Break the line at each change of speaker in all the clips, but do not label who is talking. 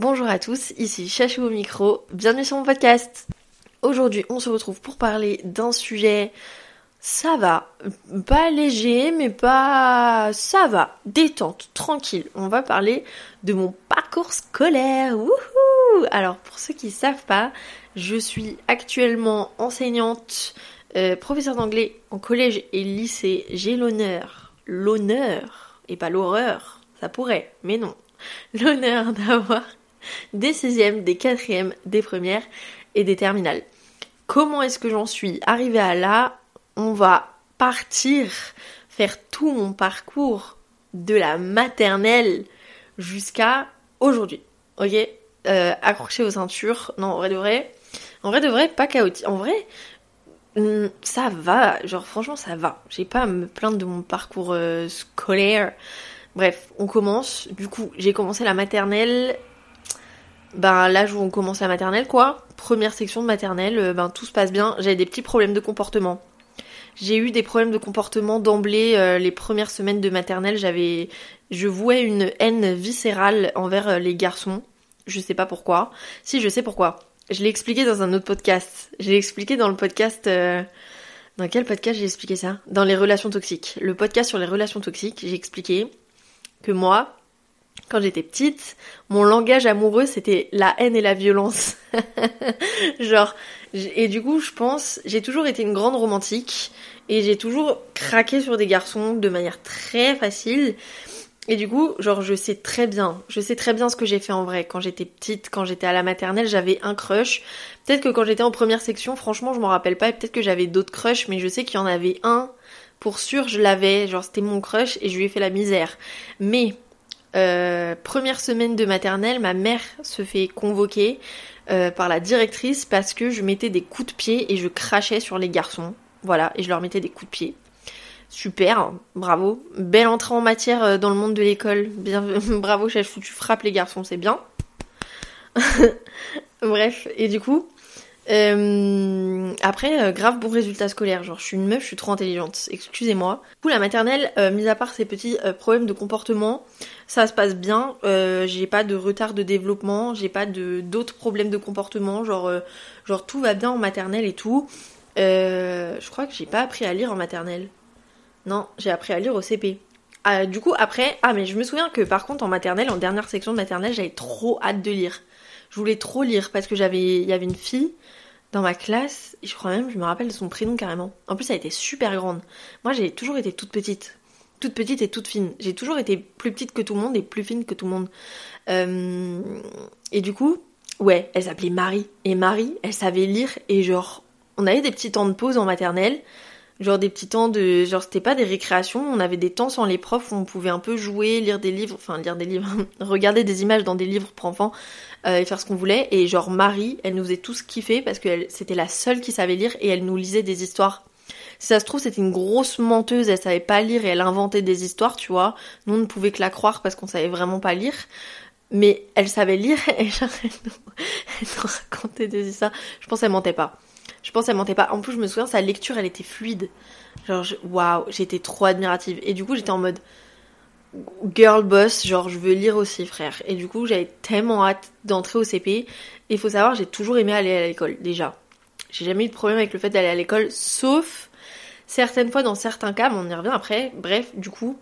Bonjour à tous, ici Chachou au micro, bienvenue sur mon podcast. Aujourd'hui, on se retrouve pour parler d'un sujet, ça va, pas léger, mais pas... ça va, détente, tranquille. On va parler de mon parcours scolaire, wouhou Alors, pour ceux qui savent pas, je suis actuellement enseignante, euh, professeure d'anglais en collège et lycée. J'ai l'honneur, l'honneur, et pas l'horreur, ça pourrait, mais non, l'honneur d'avoir des sixièmes, des quatrièmes, des premières et des terminales. Comment est-ce que j'en suis arrivée à là? On va partir faire tout mon parcours de la maternelle jusqu'à aujourd'hui. Ok? Euh, Accrocher aux ceintures. Non, en vrai de vrai. En vrai de vrai, pas chaotique. En vrai, hmm, ça va. Genre, franchement, ça va. J'ai pas à me plaindre de mon parcours euh, scolaire. Bref, on commence. Du coup, j'ai commencé la maternelle ben là où on commence la maternelle quoi, première section de maternelle, euh, ben tout se passe bien, j'avais des petits problèmes de comportement. J'ai eu des problèmes de comportement d'emblée euh, les premières semaines de maternelle, j'avais je vouais une haine viscérale envers euh, les garçons. Je sais pas pourquoi. Si je sais pourquoi. Je l'ai expliqué dans un autre podcast. Je l'ai expliqué dans le podcast dans quel podcast j'ai expliqué ça? Dans les relations toxiques. Le podcast sur les relations toxiques, j'ai expliqué que moi, quand j'étais petite, mon langage amoureux c'était la haine et la violence. Genre, et du coup, je pense, j'ai toujours été une grande romantique et j'ai toujours craqué sur des garçons de manière très facile. Et du coup, genre, je sais très bien, je sais très bien ce que j'ai fait en vrai. Quand j'étais petite, quand j'étais à la maternelle, j'avais un crush. Peut-être que quand j'étais en première section, franchement, je m'en rappelle pas. Et peut-être que j'avais d'autres crushs, mais je sais qu'il y en avait un. Pour sûr, je l'avais. Genre, c'était mon crush et je lui ai fait la misère. Mais euh, première semaine de maternelle, ma mère se fait convoquer euh, par la directrice parce que je mettais des coups de pied et je crachais sur les garçons. Voilà, et je leur mettais des coups de pied. Super, bravo. Belle entrée en matière euh, dans le monde de l'école. Bravo, chef, tu frappes les garçons, c'est bien. Bref, et du coup, euh, après, euh, grave bon résultat scolaire. Genre, je suis une meuf, je suis trop intelligente. Excusez-moi. Du coup, la maternelle, euh, mis à part ces petits problèmes de comportement, ça se passe bien. j'ai pas de retard de développement, j'ai pas de d'autres problèmes de comportement. Genre, genre tout va bien en maternelle et tout. je crois que j'ai pas appris à lire en maternelle. Non, j'ai appris à lire au CP. Ah, du coup, après, ah mais je me souviens que par contre en maternelle, en dernière section de maternelle, j'avais trop hâte de lire. Je voulais trop lire parce que j'avais, il y avait une fille dans ma classe, je crois même, je me rappelle son prénom carrément. En plus, elle était super grande. Moi, j'ai toujours été toute petite. Toute petite et toute fine. J'ai toujours été plus petite que tout le monde et plus fine que tout le monde. Euh, et du coup, ouais, elle s'appelait Marie. Et Marie, elle savait lire et genre, on avait des petits temps de pause en maternelle genre des petits temps de genre c'était pas des récréations on avait des temps sans les profs où on pouvait un peu jouer lire des livres enfin lire des livres regarder des images dans des livres pour enfants euh, et faire ce qu'on voulait. Et genre Marie elle nous faisait tous kiffer parce que c'était la seule qui savait lire et elle nous lisait des histoires. Si ça se trouve c'était une grosse menteuse elle savait pas lire et elle inventait des histoires tu vois. Nous on ne pouvait que la croire parce qu'on savait vraiment pas lire. Mais elle savait lire et genre elle nous, elle nous racontait des histoires. Je pense qu'elle mentait pas je pense qu'elle mentait pas. En plus, je me souviens, sa lecture, elle était fluide. Genre, waouh, j'étais trop admirative. Et du coup, j'étais en mode girl boss, genre, je veux lire aussi, frère. Et du coup, j'avais tellement hâte d'entrer au CP. Et il faut savoir, j'ai toujours aimé aller à l'école, déjà. J'ai jamais eu de problème avec le fait d'aller à l'école, sauf certaines fois, dans certains cas, mais on y revient après. Bref, du coup,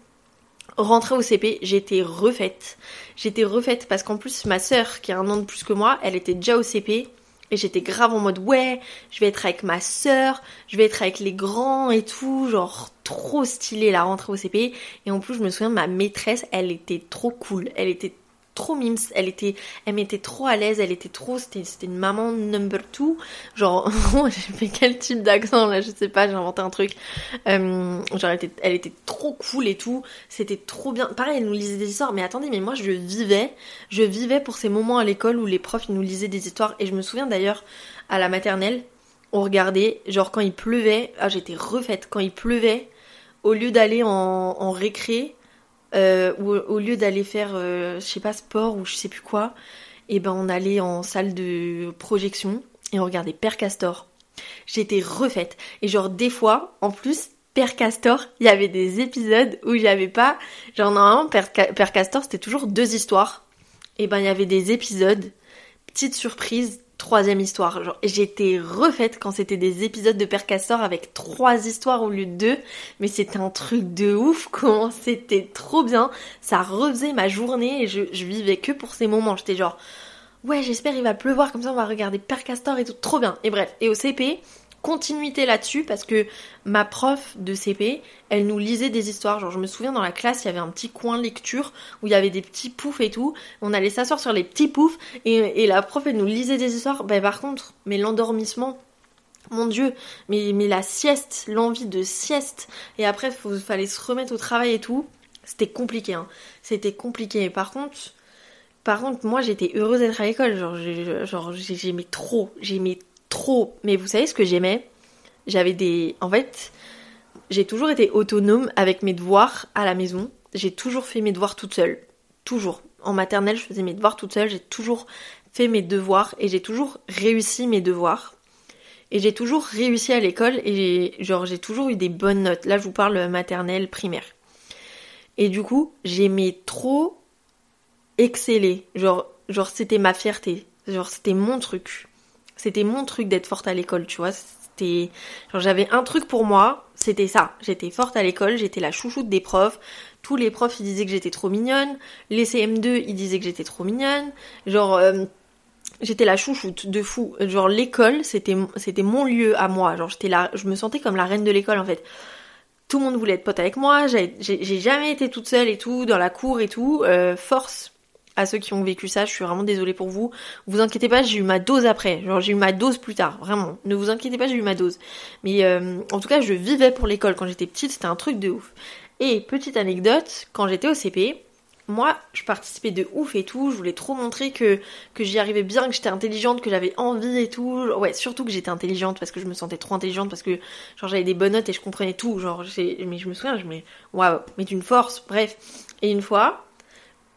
rentrer au CP, j'étais refaite. J'étais refaite parce qu'en plus, ma sœur, qui a un an de plus que moi, elle était déjà au CP. Et j'étais grave en mode ouais, je vais être avec ma sœur, je vais être avec les grands et tout, genre trop stylé la rentrée au CP. Et en plus je me souviens ma maîtresse, elle était trop cool, elle était trop mims, elle était, elle m'était trop à l'aise, elle était trop, c'était, c'était une maman number two, genre, j'ai fait quel type d'accent là, je sais pas, j'ai inventé un truc, euh, genre elle était, trop cool et tout, c'était trop bien, pareil elle nous lisait des histoires, mais attendez, mais moi je vivais, je vivais pour ces moments à l'école où les profs nous lisaient des histoires, et je me souviens d'ailleurs à la maternelle, on regardait, genre quand il pleuvait, ah j'étais refaite, quand il pleuvait, au lieu d'aller en récré, euh, où au lieu d'aller faire, euh, je sais pas, sport ou je sais plus quoi, et eh ben on allait en salle de projection et on regardait Père Castor. J'étais refaite. Et genre des fois, en plus, Père Castor, il y avait des épisodes où j'avais pas... Genre normalement, Père, Père Castor, c'était toujours deux histoires. et ben il y avait des épisodes, petite surprise, troisième histoire. J'étais refaite quand c'était des épisodes de Père avec trois histoires au lieu de deux. Mais c'était un truc de ouf, comment c'était trop bien. Ça refaisait ma journée et je, vivais que pour ces moments. J'étais genre, ouais, j'espère il va pleuvoir, comme ça on va regarder Père et tout. Trop bien. Et bref, et au CP, continuité là-dessus parce que ma prof de CP, elle nous lisait des histoires. Genre, je me souviens dans la classe, il y avait un petit coin lecture où il y avait des petits poufs et tout. On allait s'asseoir sur les petits poufs et, la prof, elle nous lisait des histoires. Ben, par contre, mais l'endormissement, mon dieu, mais, mais la sieste, l'envie de sieste, et après, il fallait se remettre au travail et tout. C'était compliqué, hein. C'était compliqué. Par contre, par contre, moi, j'étais heureuse d'être à l'école. Genre, j'aimais trop, j'aimais trop. Mais vous savez ce que j'aimais? J'avais des. En fait, j'ai toujours été autonome avec mes devoirs à la maison. J'ai toujours fait mes devoirs toute seule. Toujours. En maternelle, je faisais mes devoirs toute seule. J'ai toujours fait mes devoirs et j'ai toujours réussi mes devoirs. Et j'ai toujours réussi à l'école et genre j'ai toujours eu des bonnes notes. Là, je vous parle maternelle, primaire. Et du coup, j'aimais trop exceller. Genre, genre c'était ma fierté. Genre c'était mon truc. C'était mon truc d'être forte à l'école, tu vois. C'était j'avais un truc pour moi, c'était ça. J'étais forte à l'école, j'étais la chouchoute des profs. Tous les profs ils disaient que j'étais trop mignonne, les CM2 ils disaient que j'étais trop mignonne. Genre euh, j'étais la chouchoute de fou. Genre l'école, c'était c'était mon lieu à moi. Genre j'étais là, je me sentais comme la reine de l'école en fait. Tout le monde voulait être pote avec moi, j'ai jamais été toute seule et tout, dans la cour et tout. Euh, force à ceux qui ont vécu ça, je suis vraiment désolée pour vous. Vous inquiétez pas, j'ai eu ma dose après. Genre j'ai eu ma dose plus tard, vraiment. Ne vous inquiétez pas, j'ai eu ma dose. Mais euh, en tout cas, je vivais pour l'école quand j'étais petite, c'était un truc de ouf. Et petite anecdote, quand j'étais au CP, moi, je participais de ouf et tout. Je voulais trop montrer que, que j'y arrivais bien, que j'étais intelligente, que j'avais envie et tout. Ouais, surtout que j'étais intelligente parce que je me sentais trop intelligente, parce que genre j'avais des bonnes notes et je comprenais tout. Genre, mais je me souviens, je me waouh, mais d'une force, bref. Et une fois,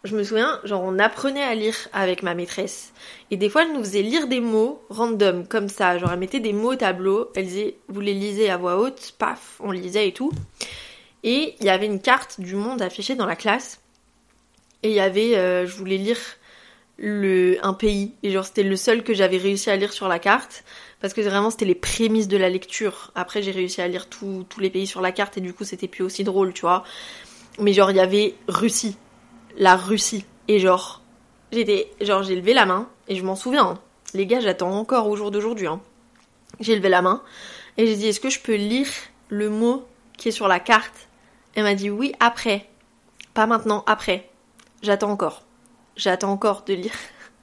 je me souviens, genre on apprenait à lire avec ma maîtresse. Et des fois, elle nous faisait lire des mots random, comme ça. Genre elle mettait des mots au tableau, elle disait, vous les lisez à voix haute, paf, on lisait et tout. Et il y avait une carte du monde affichée dans la classe. Et il y avait, euh, je voulais lire le, un pays. Et genre c'était le seul que j'avais réussi à lire sur la carte. Parce que vraiment c'était les prémices de la lecture. Après j'ai réussi à lire tous les pays sur la carte et du coup c'était plus aussi drôle, tu vois. Mais genre il y avait Russie la Russie. Et genre, j'étais, genre, j'ai levé la main, et je m'en souviens, hein. les gars, j'attends encore au jour d'aujourd'hui. Hein. J'ai levé la main, et j'ai dit, est-ce que je peux lire le mot qui est sur la carte? Elle m'a dit, oui, après. Pas maintenant, après. J'attends encore. J'attends encore de lire.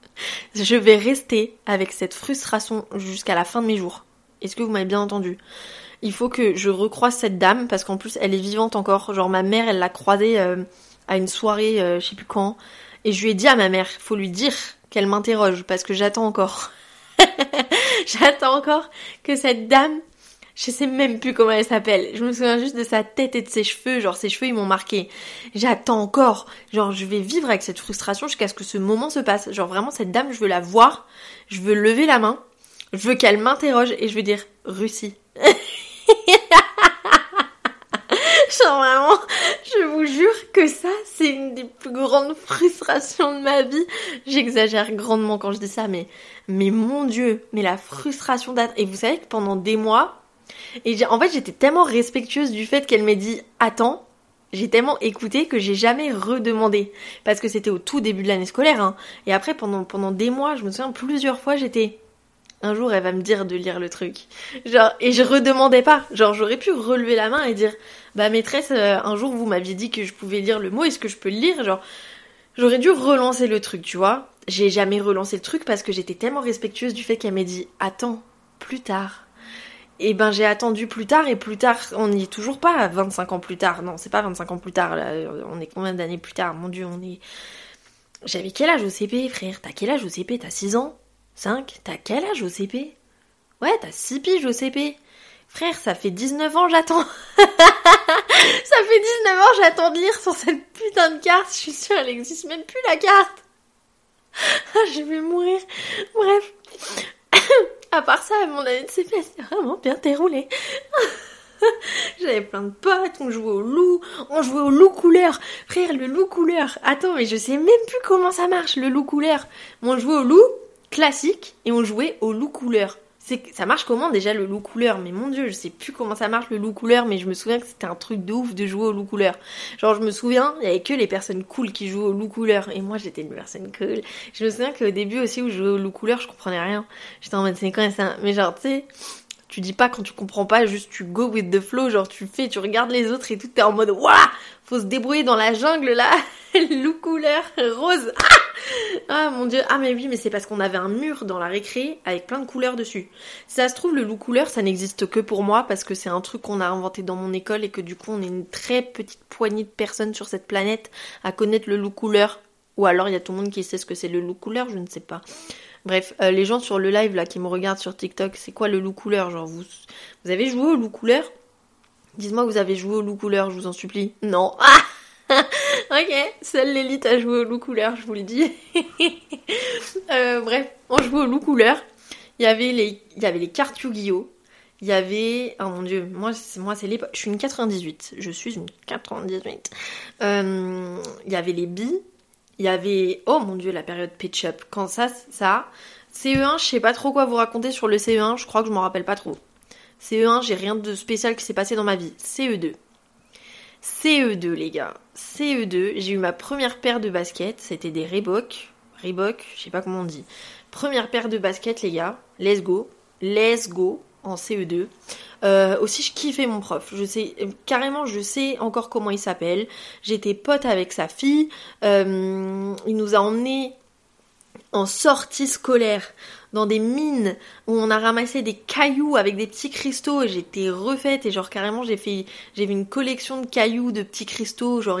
je vais rester avec cette frustration jusqu'à la fin de mes jours. Est-ce que vous m'avez bien entendu? Il faut que je recroise cette dame parce qu'en plus elle est vivante encore. Genre ma mère elle l'a croisée euh, à une soirée, euh, je sais plus quand, et je lui ai dit à ma mère, faut lui dire qu'elle m'interroge parce que j'attends encore. j'attends encore que cette dame, je sais même plus comment elle s'appelle. Je me souviens juste de sa tête et de ses cheveux, genre ses cheveux ils m'ont marqué. J'attends encore, genre je vais vivre avec cette frustration jusqu'à ce que ce moment se passe. Genre vraiment cette dame, je veux la voir, je veux lever la main, je veux qu'elle m'interroge et je veux dire Russie. Genre je vous jure que ça, c'est une des plus grandes frustrations de ma vie. J'exagère grandement quand je dis ça, mais, mais mon dieu, mais la frustration d'être... Et vous savez que pendant des mois, et en fait j'étais tellement respectueuse du fait qu'elle m'ait dit attends, j'ai tellement écouté que j'ai jamais redemandé. Parce que c'était au tout début de l'année scolaire, hein. Et après, pendant, pendant des mois, je me souviens plusieurs fois, j'étais un jour elle va me dire de lire le truc. Genre, et je redemandais pas. Genre, j'aurais pu relever la main et dire, bah maîtresse, euh, un jour vous m'aviez dit que je pouvais lire le mot, est-ce que je peux le lire? Genre, j'aurais dû relancer le truc, tu vois. J'ai jamais relancé le truc parce que j'étais tellement respectueuse du fait qu'elle m'ait dit, attends, plus tard. Et ben j'ai attendu plus tard et plus tard, on n'y est toujours pas 25 ans plus tard. Non, c'est pas 25 ans plus tard, là. On est combien d'années plus tard? Mon dieu, on est... J'avais quel âge au CP, frère? T'as quel âge au CP T'as 6 ans? 5 T'as quel âge au CP Ouais, t'as 6 piges au CP. Frère, ça fait 19 ans j'attends. ça fait 19 ans j'attends de lire sur cette putain de carte. Je suis sûre, elle existe même plus la carte. je vais mourir. Bref. à part ça, mon année de CP, c'est vraiment bien déroulé. J'avais plein de potes, on jouait au loup, on jouait au loup couleur. Frère, le loup couleur. Attends, mais je sais même plus comment ça marche, le loup couleur. on jouait au loup classique et on jouait au loup couleur. Ça marche comment déjà le loup couleur? Mais mon dieu, je sais plus comment ça marche le loup couleur, mais je me souviens que c'était un truc de ouf de jouer au loup couleur. Genre je me souviens, il y avait que les personnes cool qui jouaient au loup couleur et moi j'étais une personne cool. Je me souviens qu'au début aussi où je jouais au loup couleur, je comprenais rien. J'étais en mode c'est quoi ça? Mais genre tu sais, tu dis pas quand tu comprends pas, juste tu go with the flow, genre tu fais, tu regardes les autres et tout, t'es en mode waouh, faut se débrouiller dans la jungle là, loup couleur, rose. Ah, ah mon dieu, ah mais oui, mais c'est parce qu'on avait un mur dans la récré avec plein de couleurs dessus. Ça se trouve, le loup couleur, ça n'existe que pour moi parce que c'est un truc qu'on a inventé dans mon école et que du coup on est une très petite poignée de personnes sur cette planète à connaître le loup couleur. Ou alors il y a tout le monde qui sait ce que c'est le loup couleur, je ne sais pas. Bref, euh, les gens sur le live là qui me regardent sur TikTok, c'est quoi le loup couleur Genre vous, vous avez joué au loup couleur? Dites-moi vous avez joué au loup couleur, je vous en supplie. Non. Ah ok, seule l'élite a joué au loup couleur, je vous le dis. Euh, bref, on jouait au loup couleur. Il y avait les, il y avait les cartes Yu-Gi-Oh! Il y avait, oh mon dieu, moi, moi c'est l'époque, je suis une 98, je suis une 98. Euh, il y avait les billes, il y avait, oh mon dieu, la période pitch up. Quand ça, ça, CE1, je sais pas trop quoi vous raconter sur le CE1, je crois que je m'en rappelle pas trop. CE1, j'ai rien de spécial qui s'est passé dans ma vie. CE2. CE2, les gars. CE2, j'ai eu ma première paire de baskets, c'était des Reebok. Reebok, je sais pas comment on dit. Première paire de baskets, les gars. Let's go. Let's go en CE2. Euh, aussi, je kiffais mon prof. Je sais carrément, je sais encore comment il s'appelle. J'étais pote avec sa fille. Euh, il nous a emmenés en sortie scolaire dans des mines où on a ramassé des cailloux avec des petits cristaux et j'étais refaite et genre carrément j'ai fait j'ai une collection de cailloux de petits cristaux genre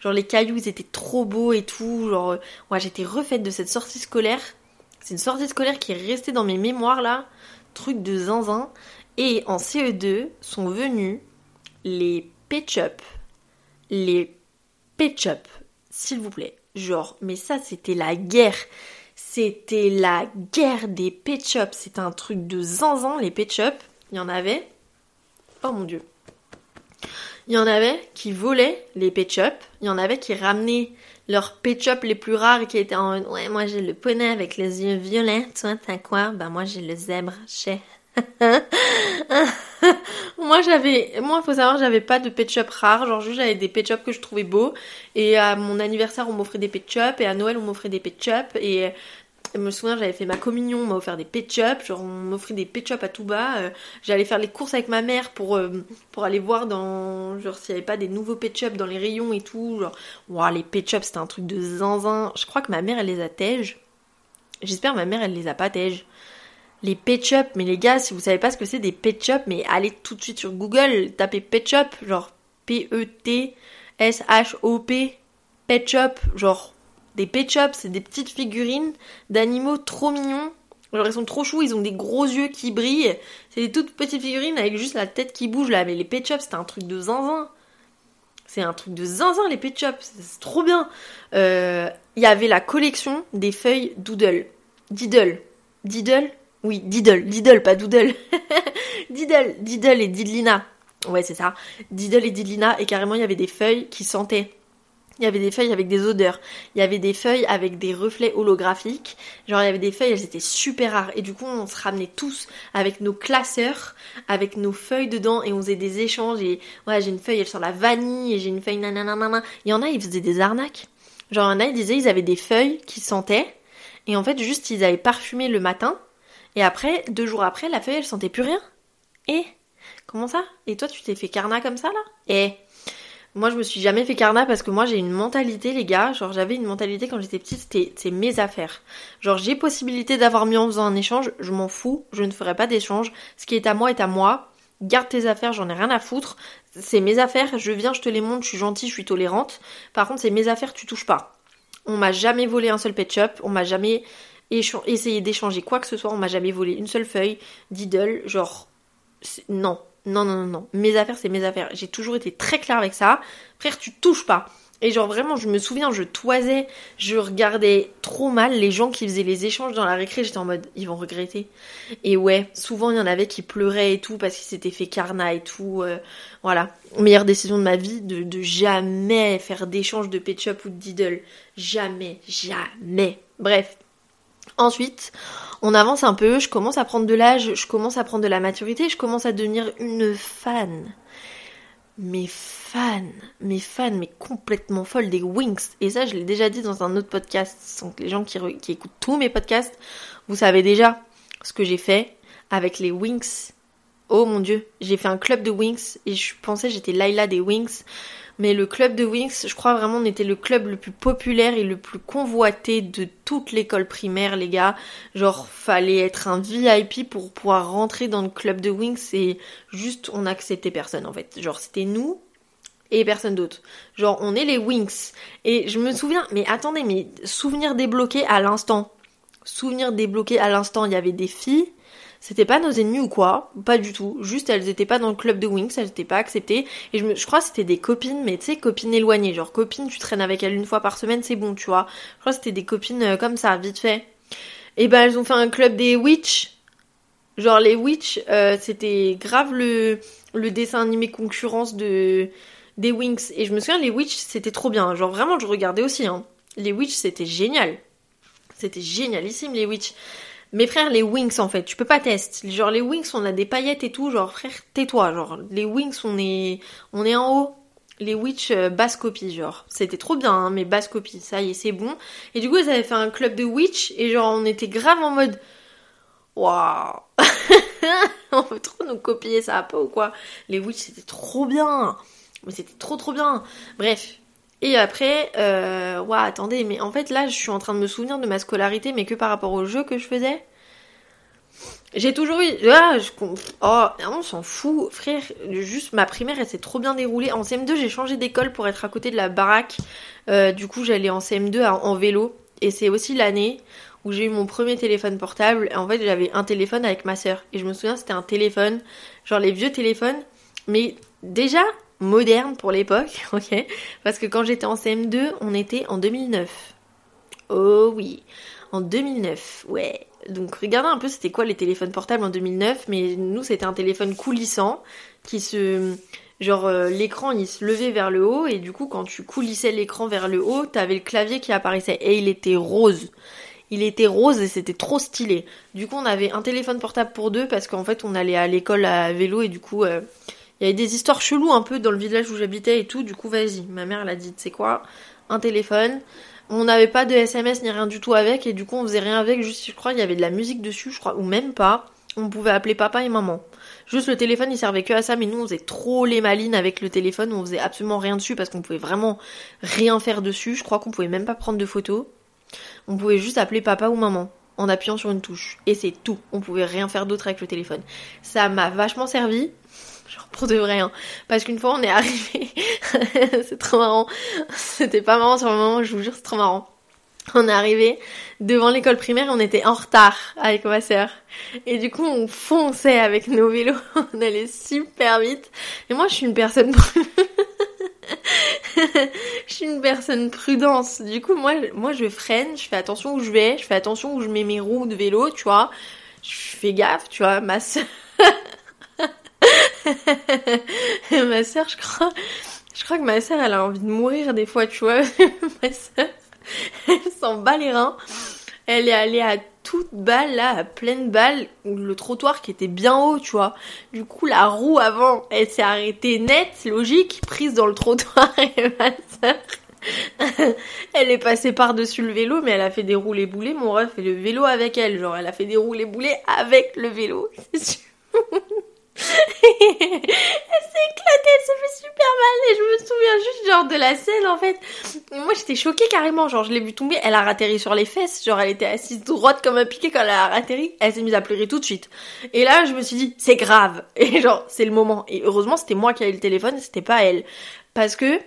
genre les cailloux ils étaient trop beaux et tout genre moi j'étais refaite de cette sortie scolaire c'est une sortie scolaire qui est restée dans mes mémoires là truc de zinzin et en CE2 sont venus les Petchup. Les Petchup, s'il vous plaît. Genre, mais ça c'était la guerre. C'était la guerre des Petchup. C'est un truc de zinzin, les Petchup. Il y en avait. Oh mon dieu. Il y en avait qui volaient les Petchup. Il y en avait qui ramenaient leurs Petchup les plus rares qui étaient en ouais moi j'ai le poney avec les yeux violets. Toi t'as quoi? Bah moi j'ai le zèbre chez. Moi j'avais moi faut savoir j'avais pas de pet shop rare. Genre juste j'avais des pet shop que je trouvais beaux. Et à mon anniversaire on m'offrait des pet shop et à Noël on m'offrait des pet shop et je me souviens, j'avais fait ma communion, on m'a offert des pet shop, genre on m'offrait des pet shop à tout bas. Euh, j'allais faire les courses avec ma mère pour, euh, pour aller voir dans, genre s'il y avait pas des nouveaux pet shop dans les rayons et tout. Genre, wow, les pet shop c'était un truc de zinzin. Je crois que ma mère elle les a tège. J'espère ma mère elle les a pas tège les pet shop. Mais les gars, si vous savez pas ce que c'est des pet shop, mais allez tout de suite sur Google, tapez pet shop, genre P-E-T-S-H-O-P, pet shop, genre des pet shop, c'est des petites figurines d'animaux trop mignons. Genre ils sont trop choux, ils ont des gros yeux qui brillent. C'est des toutes petites figurines avec juste la tête qui bouge là. Mais les shop, c'est un truc de zinzin. C'est un truc de zinzin les pet shop, c'est trop bien. Euh, il y avait la collection des feuilles Doodle. Diddle. Diddle? Oui, Diddle, Diddle, pas Doodle. Diddle, Diddle et Didlina. Ouais, c'est ça. Diddle et Didlina, et carrément, il y avait des feuilles qui sentaient. Il y avait des feuilles avec des odeurs. Il y avait des feuilles avec des reflets holographiques. Genre, il y avait des feuilles, elles étaient super rares. Et du coup, on se ramenait tous avec nos classeurs, avec nos feuilles dedans, et on faisait des échanges. Et ouais, j'ai une feuille, elle sent la vanille, et j'ai une feuille nanana. Il y en a, ils faisaient des arnaques. Genre, il y en a, ils disaient, ils avaient des feuilles qui sentaient. Et en fait, juste, ils avaient parfumé le matin. Et après, deux jours après, la feuille, elle sentait plus rien. Et Comment ça? Et toi, tu t'es fait carnat comme ça, là? Et moi, je me suis jamais fait carnat parce que moi, j'ai une mentalité, les gars. Genre, j'avais une mentalité quand j'étais petite, c'était mes affaires. Genre, j'ai possibilité d'avoir mieux en faisant un échange, je m'en fous, je ne ferai pas d'échange. Ce qui est à moi est à moi. Garde tes affaires, j'en ai rien à foutre. C'est mes affaires, je viens, je te les montre, je suis gentille, je suis tolérante. Par contre, c'est mes affaires, tu touches pas. On m'a jamais volé un seul pet shop, on m'a jamais essayer d'échanger quoi que ce soit. On m'a jamais volé une seule feuille d'idole. Genre, non, non, non, non, non. Mes affaires, c'est mes affaires. J'ai toujours été très claire avec ça. Frère, tu touches pas. Et genre vraiment, je me souviens, je toisais, je regardais trop mal les gens qui faisaient les échanges dans la récré, j'étais en mode, ils vont regretter. Et ouais, souvent il y en avait qui pleuraient et tout parce qu'ils s'étaient fait carna et tout. euh, voilà, meilleure décision de ma vie, de, jamais faire d'échange de Ketchup ou de Diddle. Jamais, jamais. Bref. Ensuite, on avance un peu, je commence à prendre de l'âge, je commence à prendre de la maturité, je commence à devenir une fan. Mais fan, mais fan, mais complètement folle des Wings. Et ça, je l'ai déjà dit dans un autre podcast. Donc les gens qui, écoutent tous mes podcasts, vous savez déjà ce que j'ai fait avec les Wings. Oh mon dieu, j'ai fait un club de Wings et je pensais j'étais Laila des Wings. Mais le club de Wings, je crois vraiment on était le club le plus populaire et le plus convoité de toute l'école primaire, les gars. Genre, fallait être un VIP pour pouvoir rentrer dans le club de Wings et juste on acceptait personne en fait. Genre, c'était nous et personne d'autre. Genre, on est les Wings. Et je me souviens, mais attendez, mais souvenir débloqué à l'instant. Souvenir débloqué à l'instant, il y avait des filles. C'était pas nos ennemis ou quoi, pas du tout. Juste elles étaient pas dans le club de Wings, elles étaient pas acceptées. Et je, me, je crois que c'était des copines, mais tu sais, copines éloignées. Genre copines, tu traînes avec elles une fois par semaine, c'est bon, tu vois. Je crois que c'était des copines euh, comme ça, vite fait. Et ben elles ont fait un club des Witch. Genre les Witch, euh, c'était grave le, le dessin animé concurrence de des Wings. Et je me souviens, les Witch, c'était trop bien. Genre vraiment, je regardais aussi. Hein. Les Witch, c'était génial. C'était génialissime, les Witch. Mes frères, les Wings, en fait, tu peux pas tester. Genre, les Wings, on a des paillettes et tout. Genre, frère, tais-toi. Genre, les Wings, on est, on est en haut. Les Witch, euh, basse copie, genre. C'était trop bien, hein, mais basse copie. Ça y est, c'est bon. Et du coup, ils avaient fait un club de Witch. Et genre, on était grave en mode. Waouh! on veut trop nous copier, ça pas ou quoi? Les Witch, c'était trop bien! Mais c'était trop trop bien! Bref, et après, euh, ouais, attendez, mais en fait là, je suis en train de me souvenir de ma scolarité, mais que par rapport au jeu que je faisais. J'ai toujours eu, ah, je, oh, on s'en fout, frère. Juste ma primaire, elle s'est trop bien déroulée. En CM2, j'ai changé d'école pour être à côté de la baraque. Euh, du coup, j'allais en CM2 à- en vélo, et c'est aussi l'année où j'ai eu mon premier téléphone portable. En fait, j'avais un téléphone avec ma sœur, et je me souviens, c'était un téléphone, genre les vieux téléphones, mais déjà moderne pour l'époque, ok Parce que quand j'étais en CM2, on était en 2009. Oh oui, en 2009, ouais. Donc regardez un peu c'était quoi les téléphones portables en 2009, mais nous c'était un téléphone coulissant qui se... Genre euh, l'écran il se levait vers le haut et du coup quand tu coulissais l'écran vers le haut, t'avais le clavier qui apparaissait et il était rose. Il était rose et c'était trop stylé. Du coup on avait un téléphone portable pour deux parce qu'en fait on allait à l'école à vélo et du coup... euh, il y avait des histoires cheloues un peu dans le village où j'habitais et tout, du coup vas-y, ma mère elle a dit, tu sais quoi, un téléphone, on n'avait pas de SMS ni rien du tout avec, et du coup on faisait rien avec, juste je crois il y avait de la musique dessus, je crois, ou même pas, on pouvait appeler papa et maman. Juste le téléphone il servait que à ça, mais nous on faisait trop les malines avec le téléphone, on faisait absolument rien dessus parce qu'on pouvait vraiment rien faire dessus, je crois qu'on pouvait même pas prendre de photos, on pouvait juste appeler papa ou maman en appuyant sur une touche, et c'est tout, on pouvait rien faire d'autre avec le téléphone. Ça m'a vachement servi, pour de vrai hein. parce qu'une fois on est arrivé c'est trop marrant. C'était pas marrant sur le moment je vous jure c'est trop marrant. On est arrivé devant l'école primaire on était en retard avec ma sœur. Et du coup on fonçait avec nos vélos on allait super vite. Et moi je suis une personne je suis une personne prudence. Du coup moi moi je freine je fais attention où je vais je fais attention où je mets mes roues de vélo tu vois. Je fais gaffe tu vois ma sœur ma sœur, je crois, je que ma sœur, elle a envie de mourir des fois, tu vois. ma sœur, elle s'en bat les reins. Elle est allée à toute balle, là, à pleine balle, le trottoir qui était bien haut, tu vois. Du coup, la roue avant, elle s'est arrêtée nette, logique, prise dans le trottoir et ma sœur, elle est passée par-dessus le vélo, mais elle a fait des roulés boulets. Mon ref fait le vélo avec elle. Genre, elle a fait des roulés boulets avec le vélo. Elle s'est éclatée, elle s'est fait super mal et je me souviens juste genre de la scène en fait. Moi j'étais choquée carrément, genre je l'ai vue tomber, elle a ratterri sur les fesses, genre elle était assise droite comme un piqué quand elle a ratterri, elle s'est mise à pleurer tout de suite. Et là je me suis dit c'est grave et genre c'est le moment. Et heureusement c'était moi qui avais le téléphone, c'était pas elle. Parce que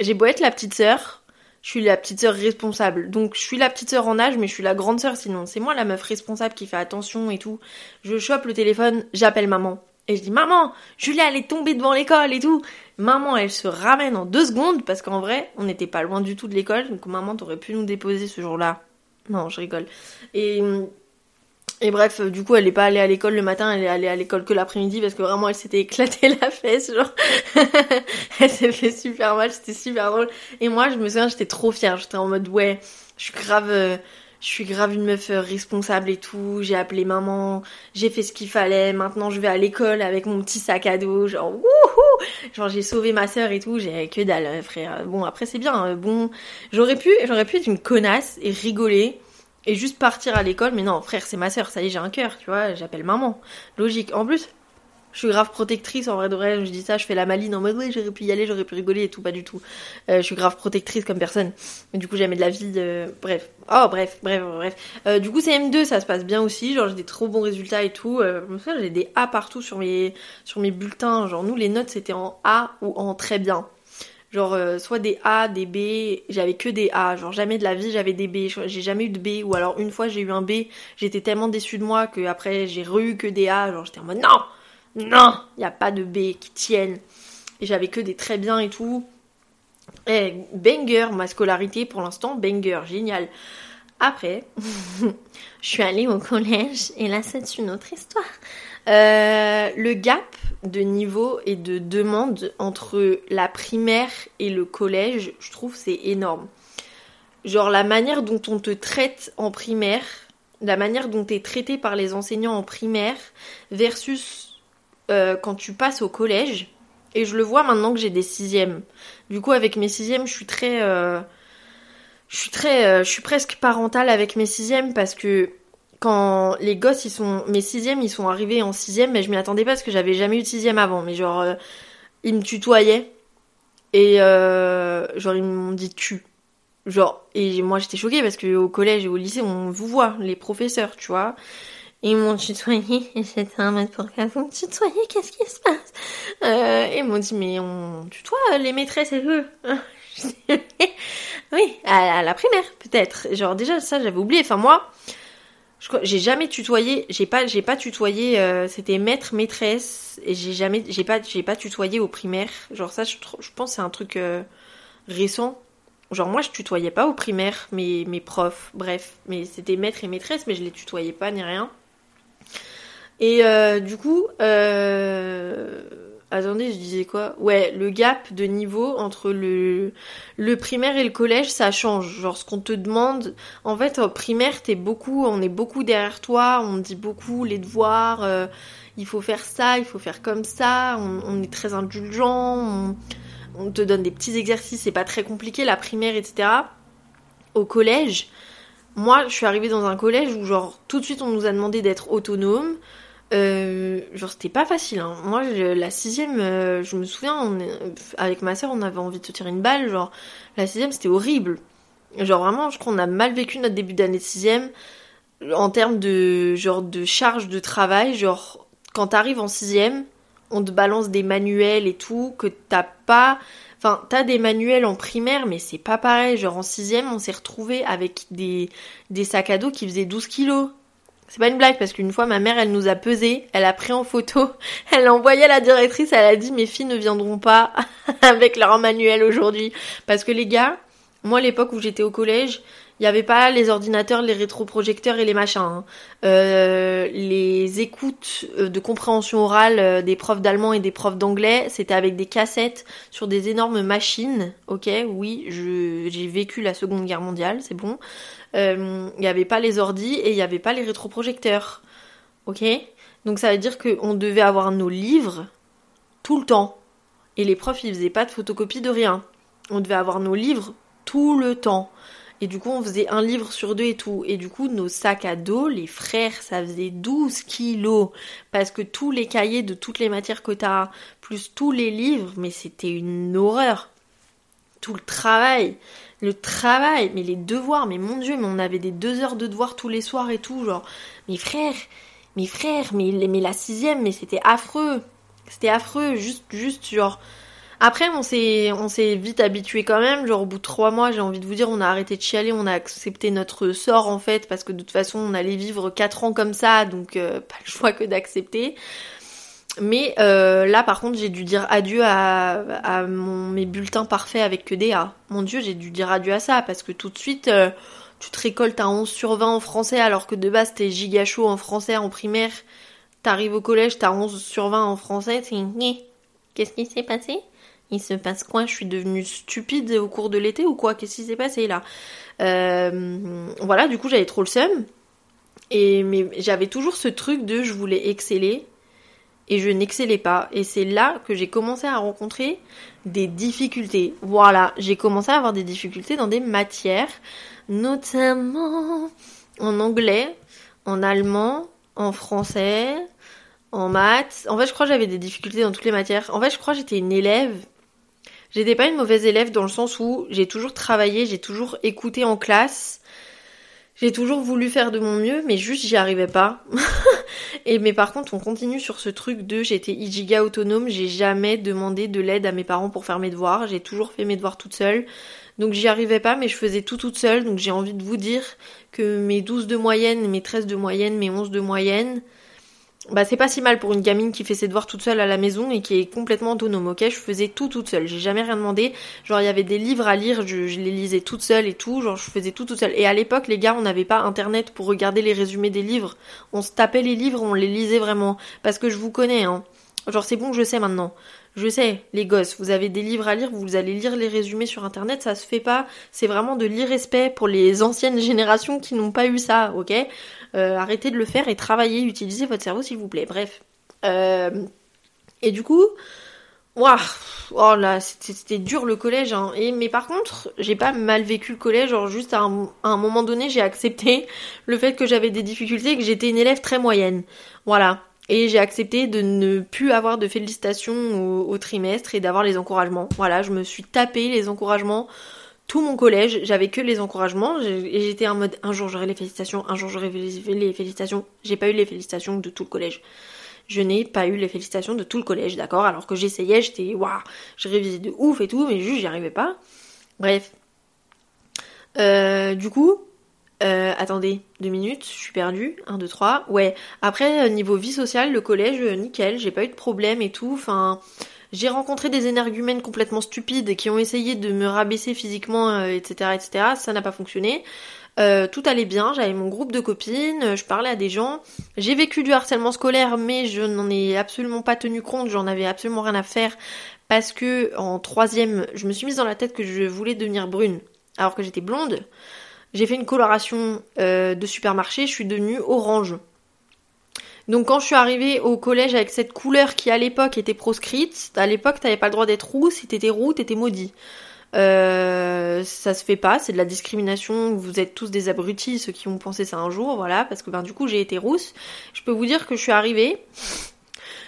j'ai beau être la petite sœur, je suis la petite sœur responsable. Donc je suis la petite sœur en âge, mais je suis la grande sœur sinon. C'est moi la meuf responsable qui fait attention et tout. Je chope le téléphone, j'appelle maman. Et je dis, maman, Julia, elle est tombée devant l'école et tout. Maman, elle se ramène en deux secondes parce qu'en vrai, on n'était pas loin du tout de l'école. Donc maman, t'aurais pu nous déposer ce jour-là. Non, je rigole. Et, et bref, du coup, elle est pas allée à l'école le matin, elle est allée à l'école que l'après-midi parce que vraiment, elle s'était éclatée la fesse, elle s'est fait super mal, c'était super drôle. Et moi, je me souviens, j'étais trop fière. J'étais en mode, ouais, je suis grave, euh, je suis grave une meuf euh, responsable et tout, j'ai appelé maman, j'ai fait ce qu'il fallait, maintenant je vais à l'école avec mon petit sac à dos, genre wouhou! Genre j'ai sauvé ma sœur et tout, j'ai que dalle euh, frère. Bon après c'est bien, hein, bon, j'aurais pu j'aurais pu être une connasse et rigoler et juste partir à l'école, mais non, frère, c'est ma sœur, ça y est, j'ai un cœur, tu vois, j'appelle maman. Logique. En plus, je suis grave protectrice en vrai de vrai, je dis ça, je fais la maline en mode ouais j'aurais pu y aller, j'aurais pu rigoler et tout, pas du tout. Euh, je suis grave protectrice comme personne. Mais du coup jamais de la vie, euh, bref. Oh bref, bref, bref. Euh, du coup CM2 ça se passe bien aussi, genre j'ai des trop bons résultats et tout. Euh, j'ai des A partout sur mes, sur mes bulletins, genre nous les notes c'était en A ou en très bien. Genre euh, soit des A, des B, j'avais que des A, genre jamais de la vie j'avais des B, j'ai jamais eu de B, ou alors une fois j'ai eu un B, j'étais tellement déçue de moi que après j'ai re que des A, genre j'étais en mode non non, il n'y a pas de B qui tiennent. Et j'avais que des très bien et tout. Et banger, ma scolarité pour l'instant, banger, génial. Après, je suis allée au collège et là c'est une autre histoire. Euh, le gap de niveau et de demande entre la primaire et le collège, je trouve c'est énorme. Genre la manière dont on te traite en primaire, la manière dont tu es traité par les enseignants en primaire versus euh, quand tu passes au collège. Et je le vois maintenant que j'ai des sixièmes. Du coup, avec mes sixièmes, je suis très... Euh, je suis très... Euh, je suis presque parentale avec mes sixièmes parce que quand les gosses, ils sont... Mes sixièmes, ils sont arrivés en sixième, mais je m'y attendais pas parce que j'avais jamais eu de sixième avant. Mais genre, ils me tutoyaient. Et genre, ils m'ont dit tu. Genre, et moi j'étais choquée parce que au collège et au lycée, on vous voit, les professeurs, tu vois. Ils m'ont tutoyé et j'étais un mètre pour quatre. Vous tutoyez, qu'est-ce qui se passe? Euh, Ils m'ont dit, mais on tutoie les maîtresses et eux. oui, à, la primaire, peut-être. Genre, déjà, ça, j'avais oublié. Enfin, moi, j'ai jamais tutoyé, j'ai pas, j'ai pas tutoyé, euh, c'était maître, maîtresse, et j'ai jamais, j'ai pas, j'ai pas tutoyé au primaire. Genre, ça, je, je pense c'est un truc euh, récent. Genre moi je tutoyais pas au primaire mes, mes profs, bref, mais c'était maître et maîtresse, mais je les tutoyais pas ni rien. Et euh, du coup, euh... attendez, je disais quoi? Ouais, le gap de niveau entre le, le primaire et le collège, ça change. Genre ce qu'on te demande, en fait, au primaire, t'es beaucoup, on est beaucoup derrière toi, on dit beaucoup les devoirs, euh, il faut faire ça, il faut faire comme ça, on, est très indulgent, on, on, te donne des petits exercices, c'est pas très compliqué, la primaire, etc. Au collège, moi, je suis arrivée dans un collège où genre tout de suite on nous a demandé d'être autonome. Euh, genre c'était pas facile. Hein. Moi, la sixième, euh, je me souviens, on avec ma soeur, on avait envie de se tirer une balle. Genre la sixième, c'était horrible. Genre vraiment, je crois qu'on a mal vécu notre début d'année de sixième en termes de genre de charge de travail. Genre quand t'arrives en sixième, on te balance des manuels et tout que t'as pas. Enfin, t'as des manuels en primaire, mais c'est pas pareil. Genre en sixième, on s'est retrouvé avec des, sacs à dos qui faisaient 12 kilos. C'est pas une blague parce qu'une fois ma mère elle nous a pesé, elle a pris en photo, elle a envoyé à la directrice, elle a dit mes filles ne viendront pas avec leur manuel aujourd'hui parce que les gars, moi l'époque où j'étais au collège, il n'y avait pas les ordinateurs, les rétroprojecteurs et les machins. Hein. Euh, les écoutes euh, de compréhension orale euh, des profs d'allemand et des profs d'anglais, c'était avec des cassettes sur des énormes machines. Ok, oui, j'ai vécu la Seconde Guerre mondiale, c'est bon. Il n'y avait pas les ordis et il n'y avait pas les rétroprojecteurs. Ok? Donc ça veut dire qu'on devait avoir nos livres tout le temps. Et les profs, ils faisaient pas de photocopie de rien. On devait avoir nos livres tout le temps. Et du coup, on faisait un livre sur deux et tout. Et du coup, nos sacs à dos, les frères, ça faisait 12 kilos. Parce que tous les cahiers de toutes les matières que t'as, plus tous les livres, mais c'était une horreur. Tout le travail. Le travail, mais les devoirs, mais mon dieu, mais on avait des deux heures de devoirs tous les soirs et tout, genre, mes frères, mes frères, mais, mais la sixième, mais c'était affreux. C'était affreux, juste, juste, genre, après, on s'est, on s'est vite habitué quand même. Genre, au bout de trois mois, j'ai envie de vous dire, on a arrêté de chialer, on a accepté notre sort en fait, parce que de toute façon, on allait vivre quatre ans comme ça, donc euh, pas le choix que d'accepter. Mais euh, là, par contre, j'ai dû dire adieu à, mon, mes bulletins parfaits avec que des. Mon Dieu, j'ai dû dire adieu à ça parce que tout de suite, euh, tu te récoltes à 11 sur 20 en français alors que de base, t'es giga chaud en français en primaire. T'arrives au collège, t'as 11 sur 20 en français. Qu'est-ce qui s'est passé? Il se passe quoi? Je suis devenue stupide au cours de l'été ou quoi? Qu'est-ce qui s'est passé là? Euh, Voilà, du coup, j'avais trop le seum. Et mais j'avais toujours ce truc de je voulais exceller et je n'excellais pas. Et c'est là que j'ai commencé à rencontrer des difficultés. Voilà, j'ai commencé à avoir des difficultés dans des matières, notamment en anglais, en allemand, en français, en maths. En fait, je crois que j'avais des difficultés dans toutes les matières. En fait, je crois que j'étais une élève. J'étais pas une mauvaise élève dans le sens où j'ai toujours travaillé, j'ai toujours écouté en classe. J'ai toujours voulu faire de mon mieux, mais juste j'y arrivais pas. et mais par contre, on continue sur ce truc de j'étais ijiga autonome, j'ai jamais demandé de l'aide à mes parents pour faire mes devoirs, j'ai toujours fait mes devoirs toute seule. Donc j'y arrivais pas, mais je faisais tout toute seule. Donc j'ai envie de vous dire que mes 12 de moyenne, mes 13 de moyenne, mes 11 de moyenne, bah c'est pas si mal pour une gamine qui fait ses devoirs toute seule à la maison et qui est complètement autonome, ok? Je faisais tout toute seule, j'ai jamais rien demandé. Genre il y avait des livres à lire, je, les lisais toute seule et tout, genre je faisais tout toute seule. Et à l'époque les gars on n'avait pas internet pour regarder les résumés des livres, on se tapait les livres, on les lisait vraiment. Parce que je vous connais, hein. Genre c'est bon, je sais maintenant. Je sais, les gosses, vous avez des livres à lire, vous allez lire les résumés sur internet, ça se fait pas. C'est vraiment de l'irrespect pour les anciennes générations qui n'ont pas eu ça, ok? Euh, Arrêtez de le faire et travaillez, utilisez votre cerveau s'il vous plaît. Bref. Euh, et du coup, waouh, oh là, c'était dur le collège. Hein. Et mais par contre, j'ai pas mal vécu le collège. Genre juste à un, à un moment donné, j'ai accepté le fait que j'avais des difficultés, et que j'étais une élève très moyenne. Voilà. Et j'ai accepté de ne plus avoir de félicitations au, trimestre et d'avoir les encouragements. Voilà, je me suis tapé les encouragements tout mon collège, j'avais que les encouragements et j'étais en mode un jour j'aurai les félicitations, un jour j'aurai les félicitations. J'ai pas eu les félicitations de tout le collège. Je n'ai pas eu les félicitations de tout le collège, d'accord? Alors que j'essayais, j'étais waouh, je révisais de ouf et tout, mais juste j'y arrivais pas. Bref. Euh, du coup, euh, attendez, deux minutes, je suis perdue. Un, deux, trois. Ouais. Après, euh, niveau vie sociale, le collège, euh, nickel, j'ai pas eu de problème et tout. Enfin, j'ai rencontré des énergumènes complètement stupides qui ont essayé de me rabaisser physiquement, etc., etc. Ça n'a pas fonctionné. tout allait bien, j'avais mon groupe de copines, je parlais à des gens. J'ai vécu du harcèlement scolaire, mais je n'en ai absolument pas tenu compte, j'en avais absolument rien à faire parce que en troisième, je me suis mise dans la tête que je voulais devenir brune, alors que j'étais blonde. J'ai fait une coloration euh, de supermarché, je suis devenue orange. Donc quand je suis arrivée au collège avec cette couleur qui à l'époque était proscrite, à l'époque t'avais pas le droit d'être roux, si t'étais roux t'étais maudit. Euh, ça se fait pas, c'est de la discrimination, vous êtes tous des abrutis, ceux qui ont pensé ça un jour, voilà, parce que ben du coup j'ai été rousse. Je peux vous dire que je suis arrivée,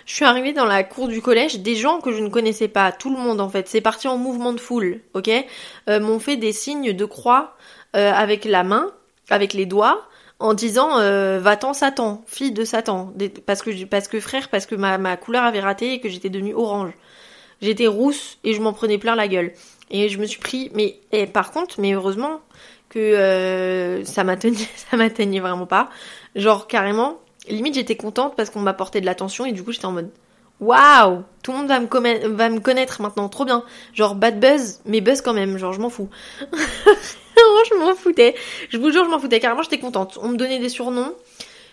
je suis arrivée dans la cour du collège, des gens que je ne connaissais pas, tout le monde en fait, c'est parti en mouvement de foule, ok, euh, m'ont fait des signes de croix euh, avec la main, avec les doigts, en disant euh, va-t'en Satan, fille de Satan, parce que parce que frère, parce que ma, ma couleur avait raté et que j'étais devenue orange. J'étais rousse et je m'en prenais plein la gueule. Et je me suis pris, mais et par contre, mais heureusement que euh, ça m'atteignait, ça m'atteignait vraiment pas. Genre carrément, limite j'étais contente parce qu'on m'apportait de l'attention et du coup j'étais en mode waouh, tout le monde va me, connaître maintenant, trop bien. Genre bad buzz, mais buzz quand même, genre je m'en fous. je m'en foutais. Je vous jure, je m'en foutais. Carrément, j'étais contente. On me donnait des surnoms.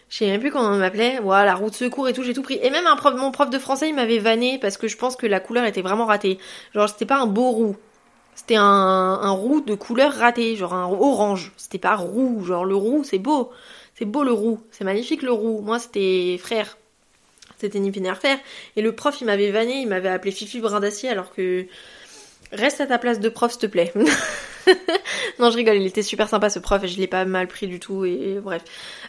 Je sais même plus comment on m'appelait. Voilà, la roue de secours et tout, j'ai tout pris. Et même un prof, mon prof de français, il m'avait vanné parce que je pense que la couleur était vraiment ratée. Genre, c'était pas un beau roux. C'était un, un roux de couleur ratée, genre un orange. C'était pas roux, genre le roux, c'est beau. C'est beau le roux. C'est magnifique le roux. Moi, c'était frère. C'était ni faire. Et le prof, il m'avait vanné, il m'avait appelé Fifi Brin d'Acier alors que Reste à ta place de prof, s'il te plaît. non, je rigole, il était super sympa ce prof et je l'ai pas mal pris du tout et, bref.